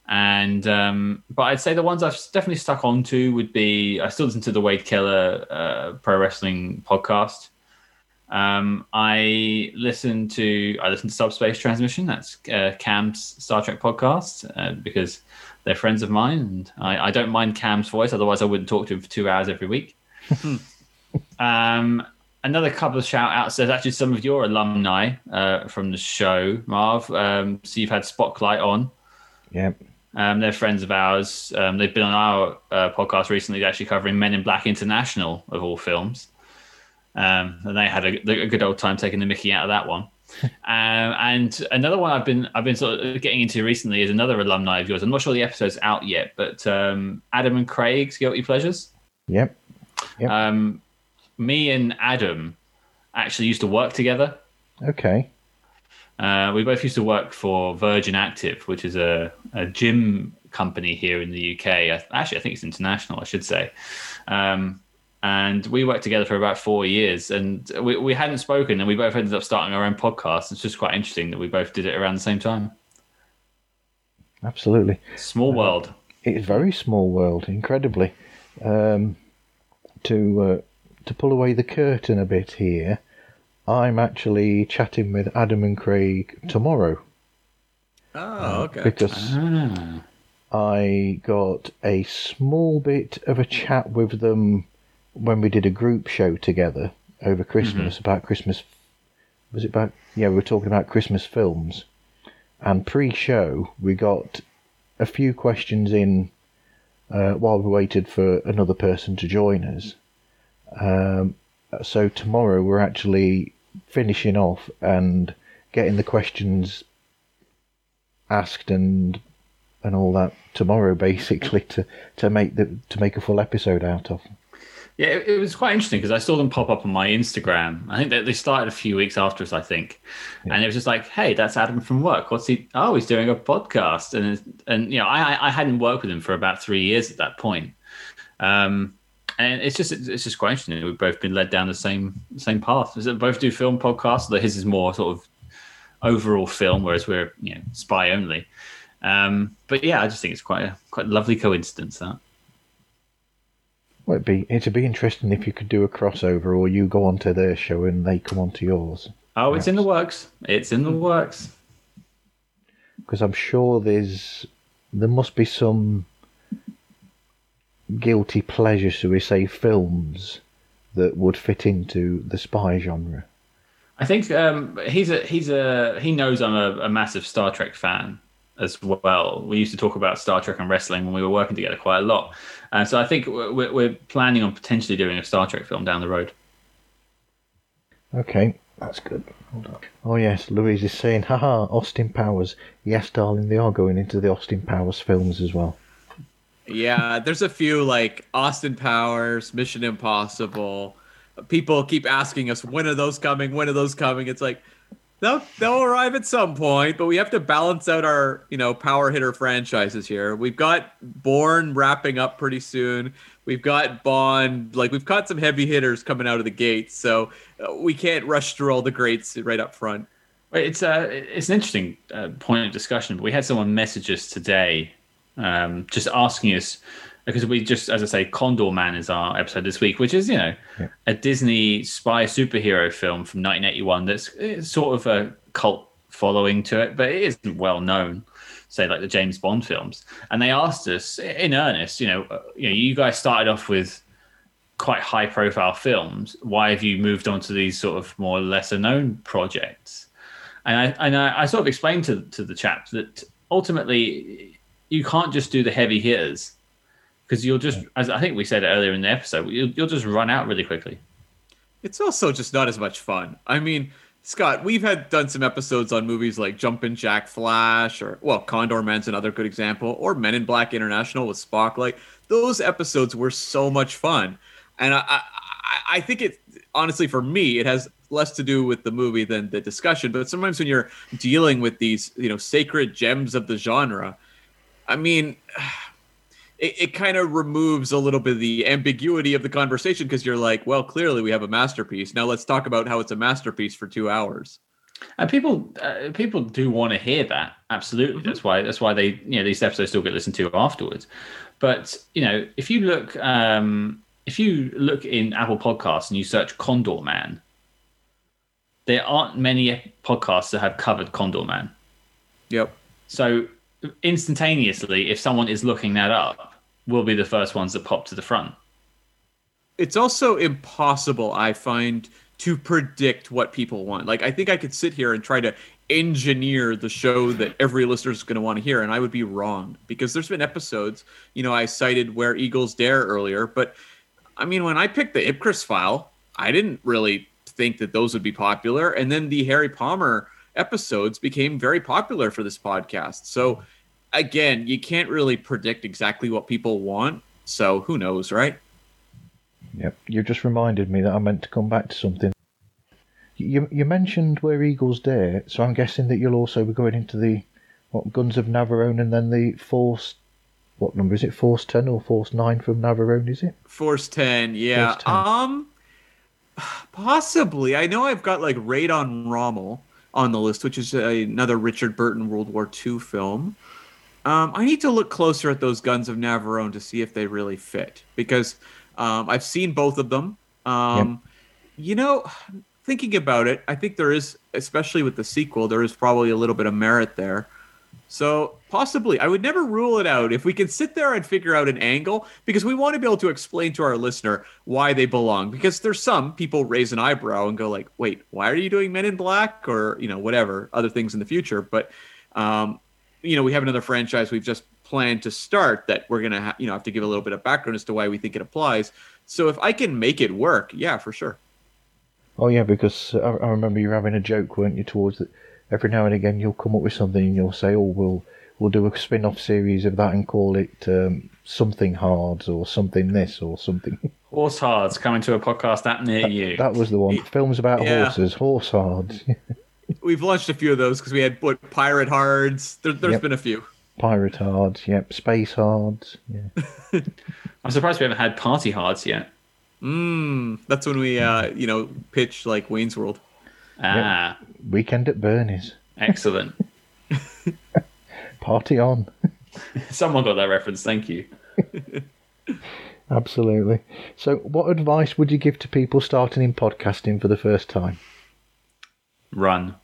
S1: And um, but I'd say the ones I've definitely stuck onto would be I still listen to the Wade Keller uh, pro wrestling podcast. Um, I listen to I listen to Subspace Transmission. That's uh, Cam's Star Trek podcast uh, because they're friends of mine, and I, I, don't mind Cam's voice. Otherwise, I wouldn't talk to him for two hours every week. [laughs] um, another couple of shout outs. There's actually some of your alumni uh, from the show, Marv. Um, so you've had Spotlight on.
S3: Yep.
S1: Um, they're friends of ours. Um, they've been on our uh, podcast recently, actually covering Men in Black International of all films. Um, and they had a, a, good old time taking the Mickey out of that one. [laughs] um, and another one I've been I've been sort of getting into recently is another alumni of yours. I'm not sure the episode's out yet, but um, Adam and Craig's Guilty Pleasures.
S3: Yep.
S1: yep. Um, me and Adam actually used to work together.
S3: Okay.
S1: Uh, we both used to work for Virgin Active, which is a, a gym company here in the UK. Actually, I think it's international, I should say. Um, and we worked together for about four years and we, we hadn't spoken and we both ended up starting our own podcast. It's just quite interesting that we both did it around the same time.
S3: Absolutely.
S1: Small world. uh,
S3: it's very small world incredibly. Um, to uh, to pull away the curtain a bit here i'm actually chatting with adam and craig tomorrow.
S2: Oh okay.
S3: because ah. i got a small bit of a chat with them when we did a group show together over Christmas mm-hmm. about Christmas. Was it about? Yeah, we were talking about Christmas films. And pre-show, we got a few questions in uh, while we waited for another person to join us. Um, so tomorrow we're actually finishing off and getting the questions asked and and all that tomorrow, [laughs] basically to, to make the to make a full episode out of.
S1: Yeah, it, it was quite interesting because I saw them pop up on my Instagram. I think they, they started a few weeks after us, I think, yeah. and it was just like, "Hey, that's Adam from work. What's he? Oh, he's doing a podcast." And and you know, I I hadn't worked with him for about three years at that point. Um, and it's just it's just quite interesting. We've both been led down the same same path. We both do film podcasts. Though his is more sort of overall film, whereas we're you know spy only. Um, but yeah, I just think it's quite a quite lovely coincidence that.
S3: Well, it'd be it'd be interesting if you could do a crossover, or you go onto their show and they come onto yours.
S1: Oh, perhaps. it's in the works. It's in the works.
S3: Because I'm sure there's there must be some guilty pleasure, shall we say, films that would fit into the spy genre.
S1: I think um, he's a he's a he knows I'm a, a massive Star Trek fan, as well. We used to talk about Star Trek and wrestling when we were working together quite a lot. Uh, so I think we're, we're planning on potentially doing a Star Trek film down the road.
S3: Okay, that's good. Oh yes, Louise is saying, haha, Austin Powers. Yes, darling, they are going into the Austin Powers films as well.
S2: Yeah, there's a few like Austin Powers, Mission Impossible. People keep asking us, when are those coming? When are those coming? It's like, they'll they'll arrive at some point, but we have to balance out our you know power hitter franchises here. We've got Bourne wrapping up pretty soon. We've got Bond, like we've got some heavy hitters coming out of the gates, so uh, we can't rush through all the greats right up front.
S1: It's uh, it's an interesting uh, point of discussion. But we had someone message us today, um, just asking us because we just, as I say, Condorman is our episode this week, which is you know yeah. a Disney spy superhero film from 1981 that's sort of a cult following to it, but it isn't well known. Say like the James Bond films, and they asked us in earnest, you know, uh, you know, you guys started off with quite high profile films. Why have you moved on to these sort of more lesser known projects? And I and I, I sort of explained to to the chap that ultimately you can't just do the heavy hitters because you'll just, as I think we said earlier in the episode, you'll, you'll just run out really quickly.
S2: It's also just not as much fun. I mean, Scott, we've had done some episodes on movies like Jumpin' Jack Flash, or well, Condorman's another good example, or Men in Black International with Spock. Like those episodes were so much fun, and I, I, I think it honestly for me it has less to do with the movie than the discussion. But sometimes when you're dealing with these, you know, sacred gems of the genre, I mean, [sighs] it, it kind of removes a little bit of the ambiguity of the conversation because you're like, well, clearly we have a masterpiece. Now let's talk about how it's a masterpiece for two hours.
S1: And people, uh, people do want to hear that. Absolutely,
S2: Mm-hmm.
S1: that's why that's why they, you know, these episodes still get listened to afterwards. But you know, if you look, um, if you look in Apple Podcasts and you search Condorman, there aren't many podcasts that have covered Condorman.
S2: Yep.
S1: So instantaneously, if someone is looking that up, we'll be the first ones that pop to the front.
S2: It's also impossible, I find, to predict what people want. Like, I think I could sit here and try to engineer the show that every listener is going to want to hear, and I would be wrong because there's been episodes, you know, I cited Where Eagles Dare earlier, but I mean, when I picked the Ipcress file, I didn't really think that those would be popular. And then the Harry Palmer episodes became very popular for this podcast. So, again, you can't really predict exactly what people want. So, who knows, right?
S3: Yep, you just reminded me that I meant to come back to something. You you mentioned where Eagles dare, so I'm guessing that you'll also be going into the what Guns of Navarone and then the Force. What number is it? Force ten or Force nine from Navarone? Is it?
S2: Force 10, yeah.
S3: Force 10.
S2: Um [sighs] possibly. I know I've got like Raid on Rommel on the list, which is another Richard Burton World War II film. Um, I need to look closer at those Guns of Navarone to see if they really fit because um, I've seen both of them. Um, You know, thinking about it, I think there is, especially with the sequel, there is probably a little bit of merit there. So possibly, I would never rule it out if we can sit there and figure out an angle because we want to be able to explain to our listener why they belong. Because there's some people raise an eyebrow and go like, "Wait, why are you doing Men in Black?" or you know whatever other things in the future. But um, you know, we have another franchise we've just planned to start that we're gonna ha- you know have to give a little bit of background as to why we think it applies. So if I can make it work, yeah, for sure.
S3: Oh yeah, because I, I remember you having a joke, weren't you? Towards that, every now and again you'll come up with something and you'll say, "Oh, we'll we'll do a spin-off series of that and call it um, something hards or something this or something." [laughs]
S1: Horse Hards coming to a podcast that near you.
S3: that was the one. Films about
S2: Yeah.
S3: horses, horse hards, [laughs]
S2: We've launched a few of those because we had what Pirate Hards. There, there's
S3: Yep.
S2: been a few.
S3: pirate hards, yep, space hards. Yeah. [laughs]
S1: I'm surprised we haven't had Party Hards yet.
S2: Mm, that's when we, uh, you know, pitch like Wayne's World.
S1: Ah,
S3: Weekend at Bernie's.
S1: excellent. [laughs]
S3: Party on. [laughs]
S1: Someone got that reference. Thank you. [laughs]
S3: Absolutely. So, what advice would you give to people starting in podcasting for the first time?
S1: Run.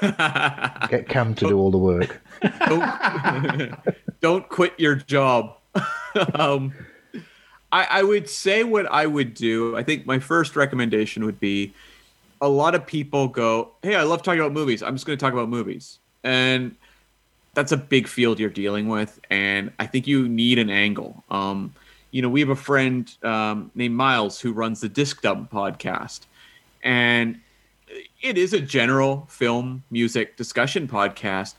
S3: Get Cam to do all the work.
S2: don't, don't quit your job. um, I, I would say what I would do. I think my first recommendation would be a lot of people go, Hey, I love talking about movies. I'm just going to talk about movies. And that's a big field you're dealing with. And I think you need an angle. Um, you know, we have a friend um, named Miles who runs the Disc Dump podcast. And it is a general film music discussion podcast,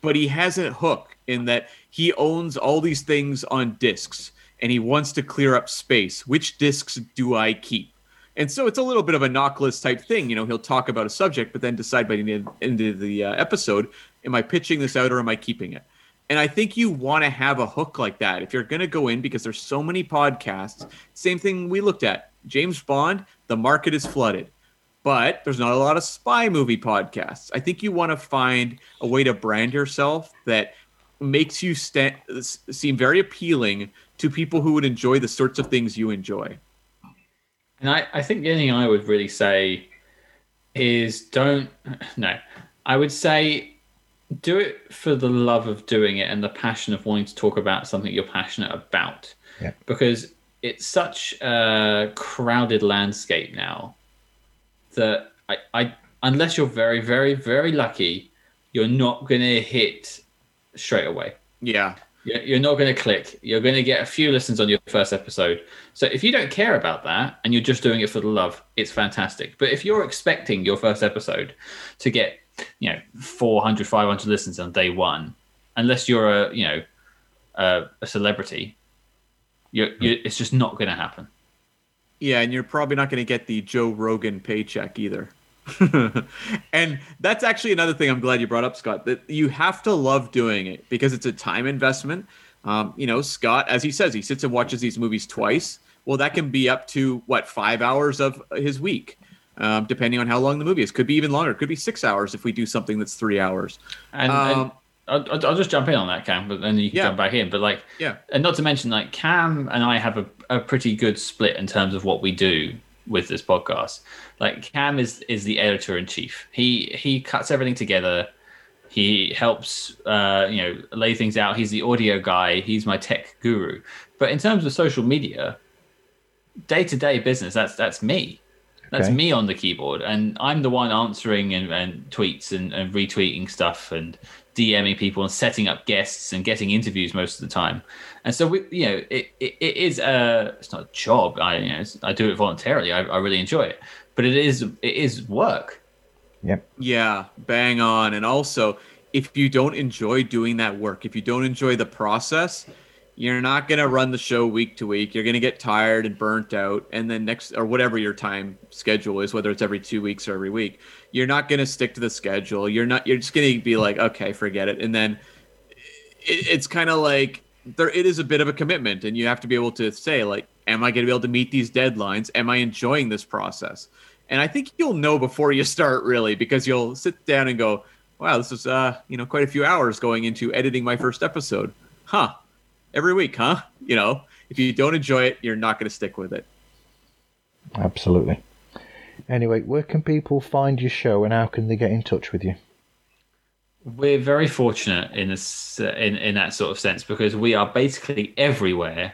S2: but he has a hook in that he owns all these things on discs and he wants to clear up space. Which discs do I keep? And so it's a little bit of a NOC list type thing. You know, he'll talk about a subject, but then decide by the end of the uh, episode, am I pitching this out or am I keeping it? And I think you want to have a hook like that if you're going to go in because there's so many podcasts. Same thing we looked at. James Bond, the market is flooded but there's not a lot of spy movie podcasts. I think you want to find a way to brand yourself that makes you sta- seem very appealing to people who would enjoy the sorts of things you enjoy.
S1: And I, I think the only thing I would really say is don't no. I would say do it for the love of doing it and the passion of wanting to talk about something you're passionate about.
S3: Yeah.
S1: Because it's such a crowded landscape now that I, I unless you're very, very, very lucky, you're not gonna hit straight away.
S2: Yeah.
S1: You're not going to click. You're going to get a few listens on your first episode. So if you don't care about that and you're just doing it for the love, it's fantastic. But if you're expecting your first episode to get, you know, 400, 500 listens on day one, unless you're a, you know, a, a celebrity, you're, hmm. you're, it's just not going to happen.
S2: Yeah, and you're probably not going to get the Joe Rogan paycheck either. [laughs] and that's actually another thing I'm glad you brought up, Scott. That you have to love doing it because it's a time investment. Um, you know, Scott, as he says, he sits and watches these movies twice. Well, that can be up to what five hours of his week, um, depending on how long the movie is. Could be even longer. Could be six hours if we do something that's three hours.
S1: And,
S2: Um,
S1: and I'll, I'll just jump in on that, Cam, but then you can
S2: Yeah.
S1: jump back in. But like,
S2: Yeah.
S1: and not to mention, like Cam and I have a, a pretty good split in terms of what we do with this podcast. Like Cam is is the editor in chief. He he cuts everything together. He helps uh, you know lay things out. He's the audio guy. He's my tech guru. But in terms of social media, day to day business, that's that's me. That's
S3: Okay.
S1: me on the keyboard, and I'm the one answering and, and tweets and, and retweeting stuff and DMing people and setting up guests and getting interviews most of the time. And so we, you know, it, it, it is a it's not a job. I you know it's, I do it voluntarily. I, I really enjoy it, but it is it is work.
S3: Yep.
S2: Yeah, bang on. And also, if you don't enjoy doing that work, if you don't enjoy the process, you're not going to run the show week to week. You're going to get tired and burnt out. And then next, or whatever your time schedule is, whether it's every two weeks or every week, you're not going to stick to the schedule. You're not, you're just going to be like, okay, forget it. And then it, it's kind of like there, it is a bit of a commitment. And you have to be able to say, like, am I going to be able to meet these deadlines? Am I enjoying this process? And I think you'll know before you start really because you'll sit down and go, "Wow, this is uh, you know, quite a few hours going into editing my first episode." Huh. Every week, huh? You know, if you don't enjoy it, you're not going to stick with it.
S3: Absolutely. Anyway, where can people find your show and how can they get in touch with you?
S1: We're very fortunate in this in in that sort of sense because we are basically everywhere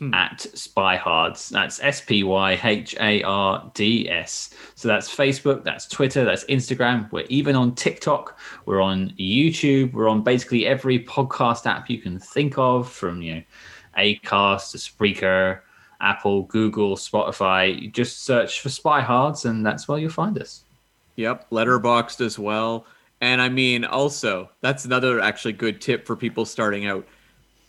S1: Hmm. at Spyhards. That's S P Y H A R D S. So that's Facebook, that's Twitter, that's Instagram. We're even on TikTok. We're on YouTube. We're on basically every podcast app you can think of, from you know, Acast to Spreaker, Apple, Google, Spotify. You Just search for Spyhards, and that's where you'll find us.
S2: Yep, Letterboxd as well. And I mean, also, that's another actually good tip for people starting out.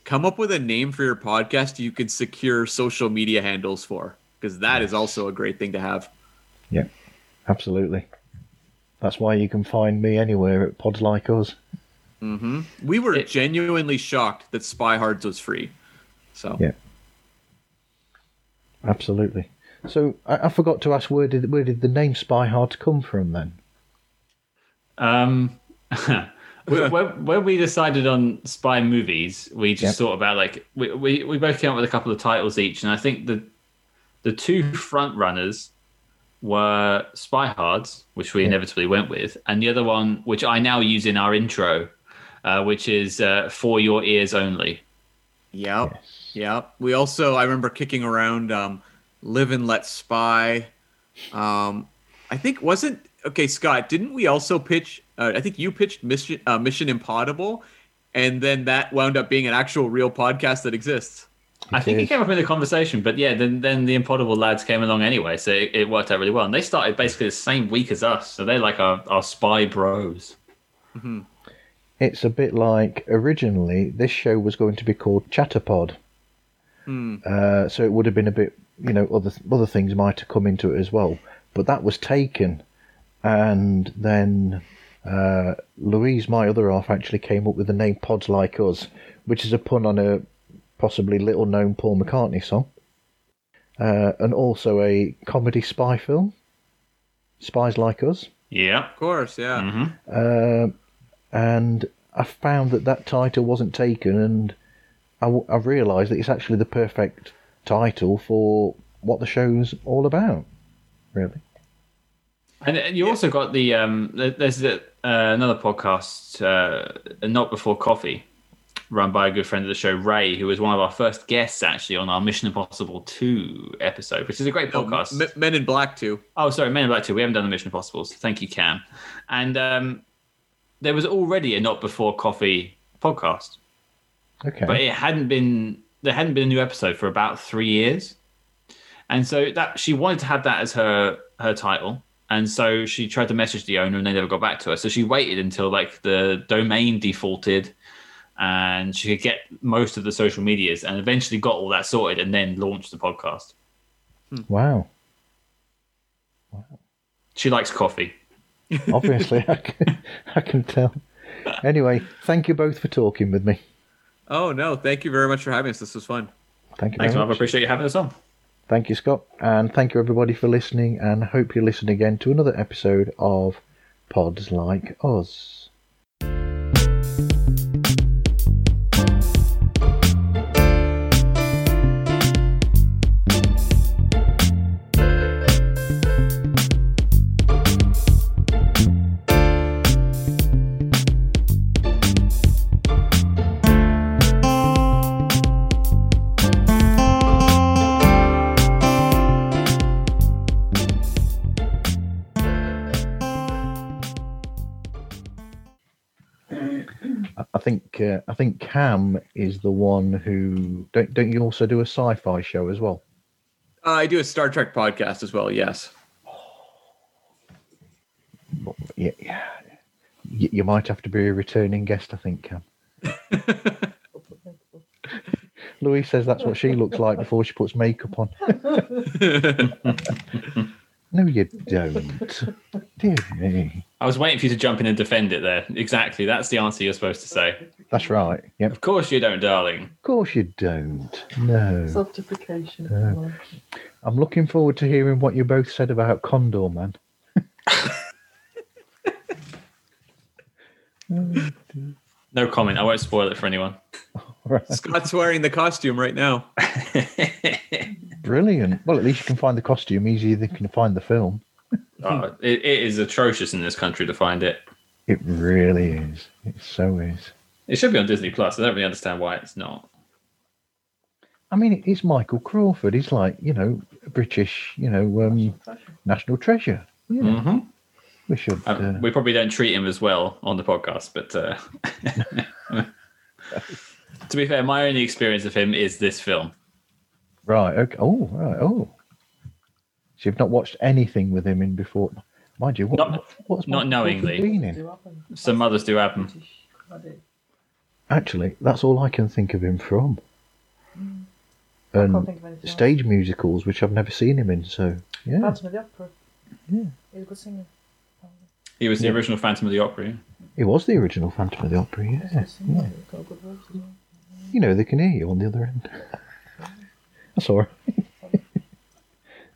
S2: Come up with a name for your podcast you can secure social media handles for, because that is also a great thing to have.
S3: Yeah, absolutely. That's why you can find me anywhere at Pods Like Us.
S2: We were
S1: It-
S2: genuinely shocked that Spy Hards was free. So
S3: Yeah. Absolutely. So I, I forgot to ask where did where did the name Spy Hard come from then?
S1: Um, [laughs] when, when when we decided on spy movies, we just
S3: Yep.
S1: thought about like we, we we both came up with a couple of titles each, and I think the the two front runners were Spy Hards, which we inevitably went with, and the other one, which I now use in our intro, uh, which is uh, For Your Ears Only.
S2: Yep. Yep. We also I remember kicking around um Live and Let Spy. Um I think wasn't okay, Scott, didn't we also pitch uh, I think you pitched Mission uh, Mission Impossible and then that wound up being an actual real podcast that exists.
S1: I think it came up in the conversation, but yeah, then then the Impodible lads came along anyway, so it, it worked out really well. And they started basically the same week as us, so they're like our, our spy bros.
S3: It's a bit like originally this show was going to be called Chatterpod. Uh, so it would have been a bit, you know, other other things might have come into it as well, but that was taken, and then uh, Louise, my other half, actually came up with the name Pods Like Us, which is a pun on a possibly little known Paul McCartney song, uh, and also a comedy spy film, Spies Like Us.
S1: Yeah.
S2: Of course, yeah.
S1: Mm-hmm.
S3: Um and I found that that title wasn't taken, and I, w- I realised that it's actually the perfect title for what the show's all about. Really,
S1: And and you also got the um. there- There's a, uh, another podcast, uh, not before coffee, run by a good friend of the show, Ray, who was one of our first guests actually on our Mission Impossible Two episode, which is a great
S2: No,
S1: podcast.
S2: M- Men in Black Two.
S1: Oh, sorry, Men in Black 2. We haven't done the Mission Impossible. So thank you, Cam. And um, there was already a Not Before Coffee podcast,
S3: okay.
S1: but it hadn't been there hadn't been a new episode for about three years, and so that she wanted to have that as her her title, and so she tried to message the owner, and they never got back to her. So she waited until like the domain defaulted. And she could get most of the social medias, and eventually got all that sorted, and then launched the podcast.
S3: Wow. Wow.
S1: She likes coffee. [laughs]
S3: Obviously, I can, I can tell. Anyway, thank you both for talking with me.
S2: Oh no, thank you very much for having us. This was fun.
S3: Thank you
S1: Thanks,
S3: very
S1: Marv. I appreciate you having us on.
S3: Thank you, Scott. And thank you, everybody, for listening. And hope you listen again to another episode of Pods Like Us. Think I think Cam is the one who don't don't you also do a sci-fi show as well?
S2: Uh, I do a Star Trek podcast as well. Yes.
S3: Yeah, yeah. You, you might have to be a returning guest, I think, Cam. [laughs] Louise says that's what she looks like before she puts makeup on. [laughs] No, you don't. Dear me.
S1: I was waiting for you to jump in and defend it there. Exactly. That's the answer you're supposed to say.
S3: That's right. Yep.
S1: Of course you don't, darling.
S3: Of course you don't. No.
S4: Self-deprecation.
S3: No. I'm looking forward to hearing what you both said about Condorman. [laughs]
S1: No comment. I won't spoil it for anyone.
S3: Right. [laughs]
S2: Scott's wearing the costume right now. [laughs]
S3: Brilliant. Well, at least you can find the costume easier than you can find the film. [laughs]
S1: Oh, it, it is atrocious in this country to find it.
S3: It really is. It so is.
S1: It should be on Disney Plus. I don't really understand why it's not.
S3: I mean, it's Michael Crawford. He's like, you know, a British, you know, um, national treasure. Yeah,
S1: Mm-hmm.
S3: we should.
S1: Uh,
S3: Uh,
S1: we probably don't treat him as well on the podcast, but uh, to be fair, my only experience of him is this film.
S3: right. Okay. Oh, right. Oh. So you've not watched anything with him in before, mind you. What,
S1: Not-
S3: what's
S1: not knowingly.
S3: been in?
S1: Some others do have.
S3: Actually, that's all I can think of him from.
S4: Mm. can't
S3: And
S4: think of anything else.
S3: stage musicals, which I've never seen him in. So yeah,
S4: Phantom of the Opera.
S3: Yeah.
S4: He's a good singer.
S1: He was the
S3: Yeah.
S1: original Phantom of the Opera.
S3: he was the original Phantom of the Opera.
S4: He's a
S3: Yeah,
S4: good singer.
S3: yeah. You know they can hear you on the other end. [laughs] That's all right. [laughs]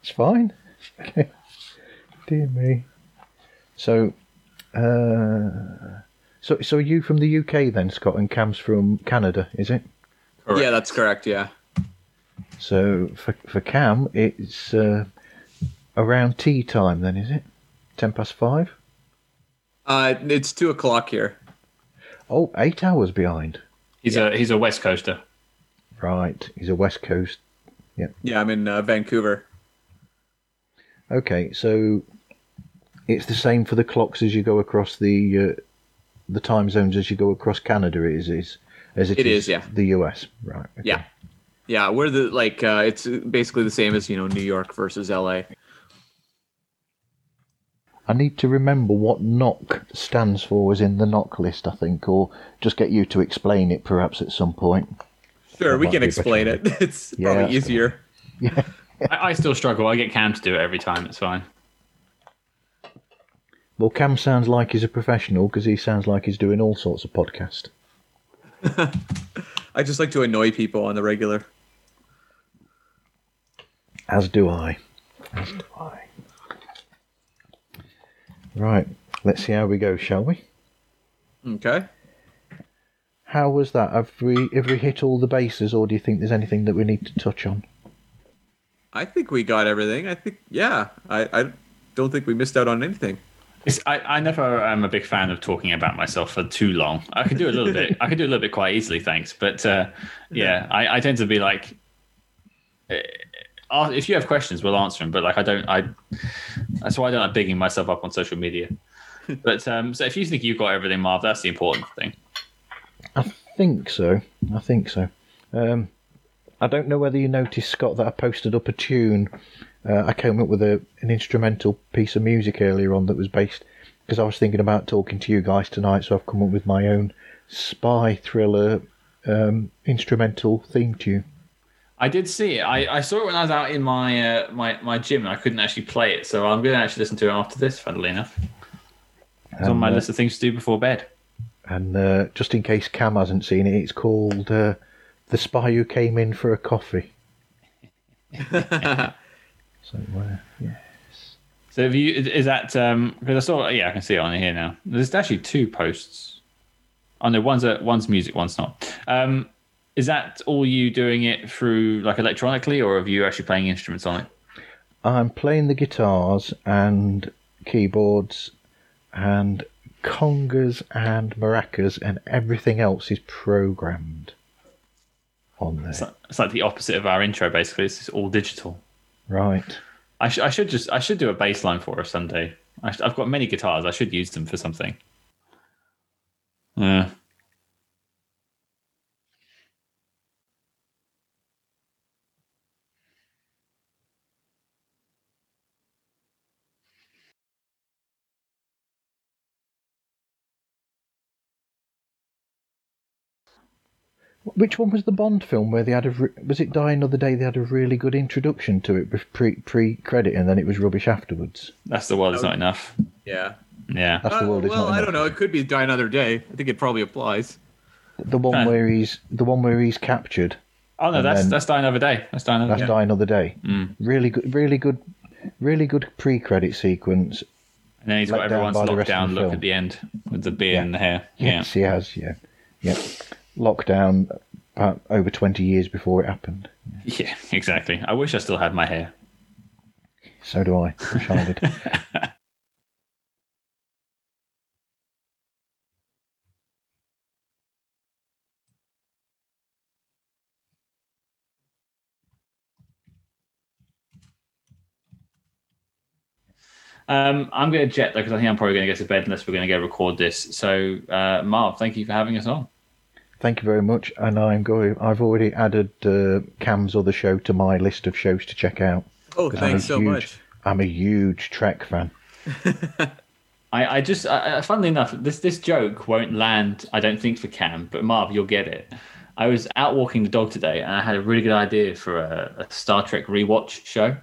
S3: it's fine. Okay. Dear me. So, uh, so so are you from the UK then, Scott, and Cam's from Canada, is it?
S1: Correct.
S2: Yeah, that's correct. Yeah.
S3: So for for Cam, it's uh, around tea time then, is it? Ten past five.
S2: Uh, it's two o'clock here.
S3: Oh, eight hours behind.
S1: He's a he's a West Coaster.
S3: Right, he's a West Coast.
S2: Yeah, Yeah, I'm in uh, Vancouver.
S3: Okay, so it's the same for the clocks as you go across the uh, the time zones as you go across Canada. It is, is as
S2: It is, yeah.
S3: The US, right? okay.
S2: Yeah. Yeah, we're the like uh, it's basically the same as you know New York versus LA.
S3: I need to remember what NOC stands for was in the NOC list, I think, or just get you to explain it perhaps at some point.
S2: Sure,
S3: That
S2: we can explain
S3: better.
S2: it. [laughs] It's
S3: Yeah,
S2: probably easier.
S3: Yeah. [laughs]
S1: I, I still struggle. I get Cam to do it every time. It's fine.
S3: Well, Cam sounds like he's a professional because he sounds like he's doing all sorts of podcasts. [laughs]
S2: I just like to annoy people on the regular.
S3: As do I. As do I. Right, let's see how we go, shall we?
S2: Okay.
S3: How was that? Have we have we hit all the bases, or do you think there's anything that we need to touch on?
S2: I think we got everything. I think yeah. I, I don't think we missed out on anything.
S1: It's, I, I never am a big fan of talking about myself for too long. I could do a little bit. I could do a little bit quite easily, thanks. But uh, yeah, I, I tend to be like, uh, if you have questions, we'll answer them. But like, I don't. I that's why I don't like bigging myself up on social media. [laughs] But um, so if you think you've got everything, Marv, that's the important thing.
S3: I think so. I think so. Um, I don't know whether you noticed, Scott, that I posted up a tune. Uh, I came up with a, an instrumental piece of music earlier on that was based because I was thinking about talking to you guys tonight, so I've come up with my own spy thriller um, instrumental theme tune.
S1: I did see it. I, I saw it when I was out in my uh, my my gym, and I couldn't actually play it. So I'm going to actually listen to it after this. Funnily enough, it's on my
S3: uh,
S1: list of things to do before bed.
S3: And uh, just in case Cam hasn't seen it, it's called uh, "The Spy Who Came In for a Coffee." [laughs] so uh, yeah,
S1: So have you? Is that um? Because I saw. Yeah, I can see it on here now. There's actually two posts. Oh no, one's a, one's music, one's not. Um, is that all you doing it through like electronically, or have you actually playing instruments on it?
S3: I'm playing the guitars and keyboards and congas and maracas, and everything else is programmed on
S1: It's
S3: there.
S1: like, it's like the opposite of our intro. Basically, it's all digital.
S3: Right.
S1: I, sh- I should just I should do a bass line for us someday. I sh- I've got many guitars. I should use them for something. Yeah.
S3: Which one was the Bond film where they had a re- was it Die Another Day? They had a really good introduction to it with pre pre credit, and then it was rubbish afterwards.
S1: That's the world is not enough.
S2: yeah.
S1: Yeah.
S3: That's the
S2: Uh,
S3: world. is
S2: well,
S3: not
S2: I don't know. It could be Die Another Day. I think it probably applies.
S3: The one
S1: Huh.
S3: where he's the one where he's captured.
S1: Oh no, that's
S3: then-
S1: that's Die Another Day. That's Die Another
S3: That's
S1: Day.
S3: Die Another Day.
S1: Mm.
S3: Really good, really good, really good pre-credit sequence.
S1: And then he's
S3: Let
S1: got
S3: down
S1: everyone's
S3: by the
S1: lockdown look
S3: film.
S1: at the end with the beard
S3: Yeah.
S1: and the hair. Yeah.
S3: Yes, he has. Yeah, yeah. Lockdown about over twenty years before it happened. [laughs]
S1: Yeah, exactly. I wish I still had my hair.
S3: So do I. Wish I did.
S1: Um, I'm going to jet though because I think I'm probably going to get to bed unless we're going to go record this. So, uh, Marv, thank you for having us on.
S3: Thank you very much. And I'm going. I've already added uh, Cam's other show to my list of shows to check out.
S2: Oh,
S3: 'cause I'm
S2: thanks
S3: a
S2: so
S3: huge-
S2: much.
S3: I'm a huge Trek fan. [laughs]
S1: I, I just, I, I- funnily enough, this this joke won't land. I don't think for Cam, but Marv, you'll get it. I was out walking the dog today, and I had a really good idea for a, a Star Trek rewatch show.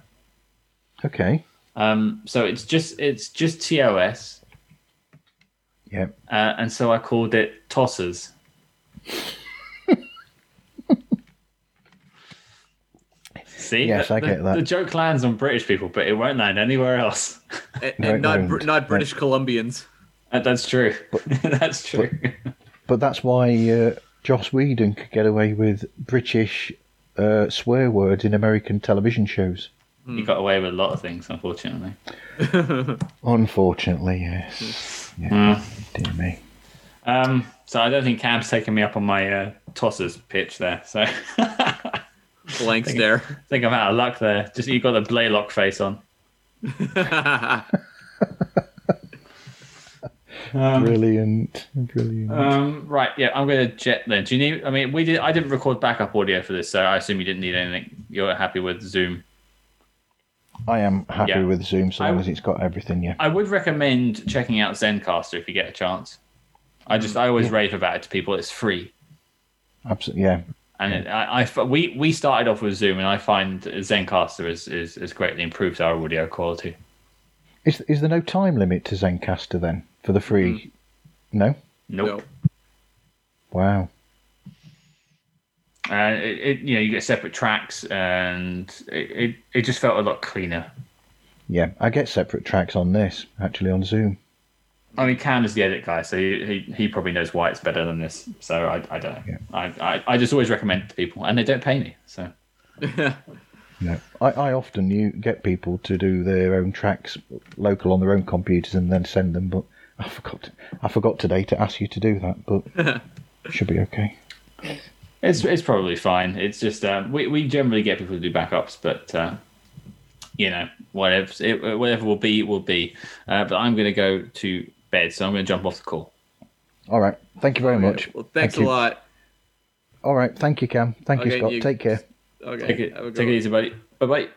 S3: Okay.
S1: Um, so it's just it's just TOS,
S3: Yeah.
S1: uh, and so I called it Tossers. [laughs] See,
S3: Yes,
S1: the,
S3: I get
S1: the-
S3: that.
S1: The joke lands on British people, but it won't land anywhere else.
S2: And, [laughs]
S3: No, it
S2: and not
S3: won't.
S2: Br- not British Columbians.
S1: That- That's true. [laughs] That's true.
S3: But that's why uh, Joss Whedon could get away with British uh, swear words in American television shows.
S1: He got away with a lot of things, unfortunately.
S3: Unfortunately, yes. Yeah.
S1: Mm.
S3: Dear me.
S1: Um, so I don't think Cam's taking me up on my uh, tossers pitch there. So [laughs] I
S2: Blank stare.
S1: think I'm out of luck there. Just you got the Blaylock face on. [laughs]
S3: Brilliant. Brilliant.
S1: Um, right, yeah, I'm going to jet then. Do you need? I mean, we did. I didn't record backup audio for this, so I assume you didn't need anything. You're happy with Zoom.
S3: I am happy
S1: yeah.
S3: with Zoom so long
S1: I-
S3: as it's got everything, yeah.
S1: I would recommend checking out Zencastr if you get a chance. I just I always rave about it to people. It's free,
S3: Absolutely, yeah.
S1: and it, I, I we we started off with Zoom, and I find Zencastr is is, is greatly improved our audio quality.
S3: Is, is there no time limit to Zencastr then for the free? No?
S1: Nope.
S2: No.
S3: Wow.
S1: Uh, it, it, you know, you get separate tracks, and it, it, it just felt a lot cleaner.
S3: Yeah, I get separate tracks on this, actually, on Zoom.
S1: I mean, Cam is the edit guy, so he, he, he probably knows why it's better than this. So I, I don't know.
S3: Yeah.
S1: I, I, I just always recommend it to people, and they don't pay me. So [laughs]
S3: No, I, I often you get people to do their own tracks local on their own computers and then send them, but I forgot. I forgot today to ask you to do that, but [laughs] should be okay.
S1: it's it's probably fine. It's just uh, we we generally get people to do backups, but uh, you know whatever it, whatever will be will be. Uh, but I'm going to go to bed, so I'm going to jump off the call.
S3: All right. Thank you very much.
S2: Well, thanks
S3: Thank
S2: a
S3: you.
S2: lot.
S3: All right. Thank you, Cam. Thank you, Scott.
S2: you-
S3: Take care.
S2: Okay.
S1: Take it
S2: have a good
S1: take it easy, buddy. Bye bye.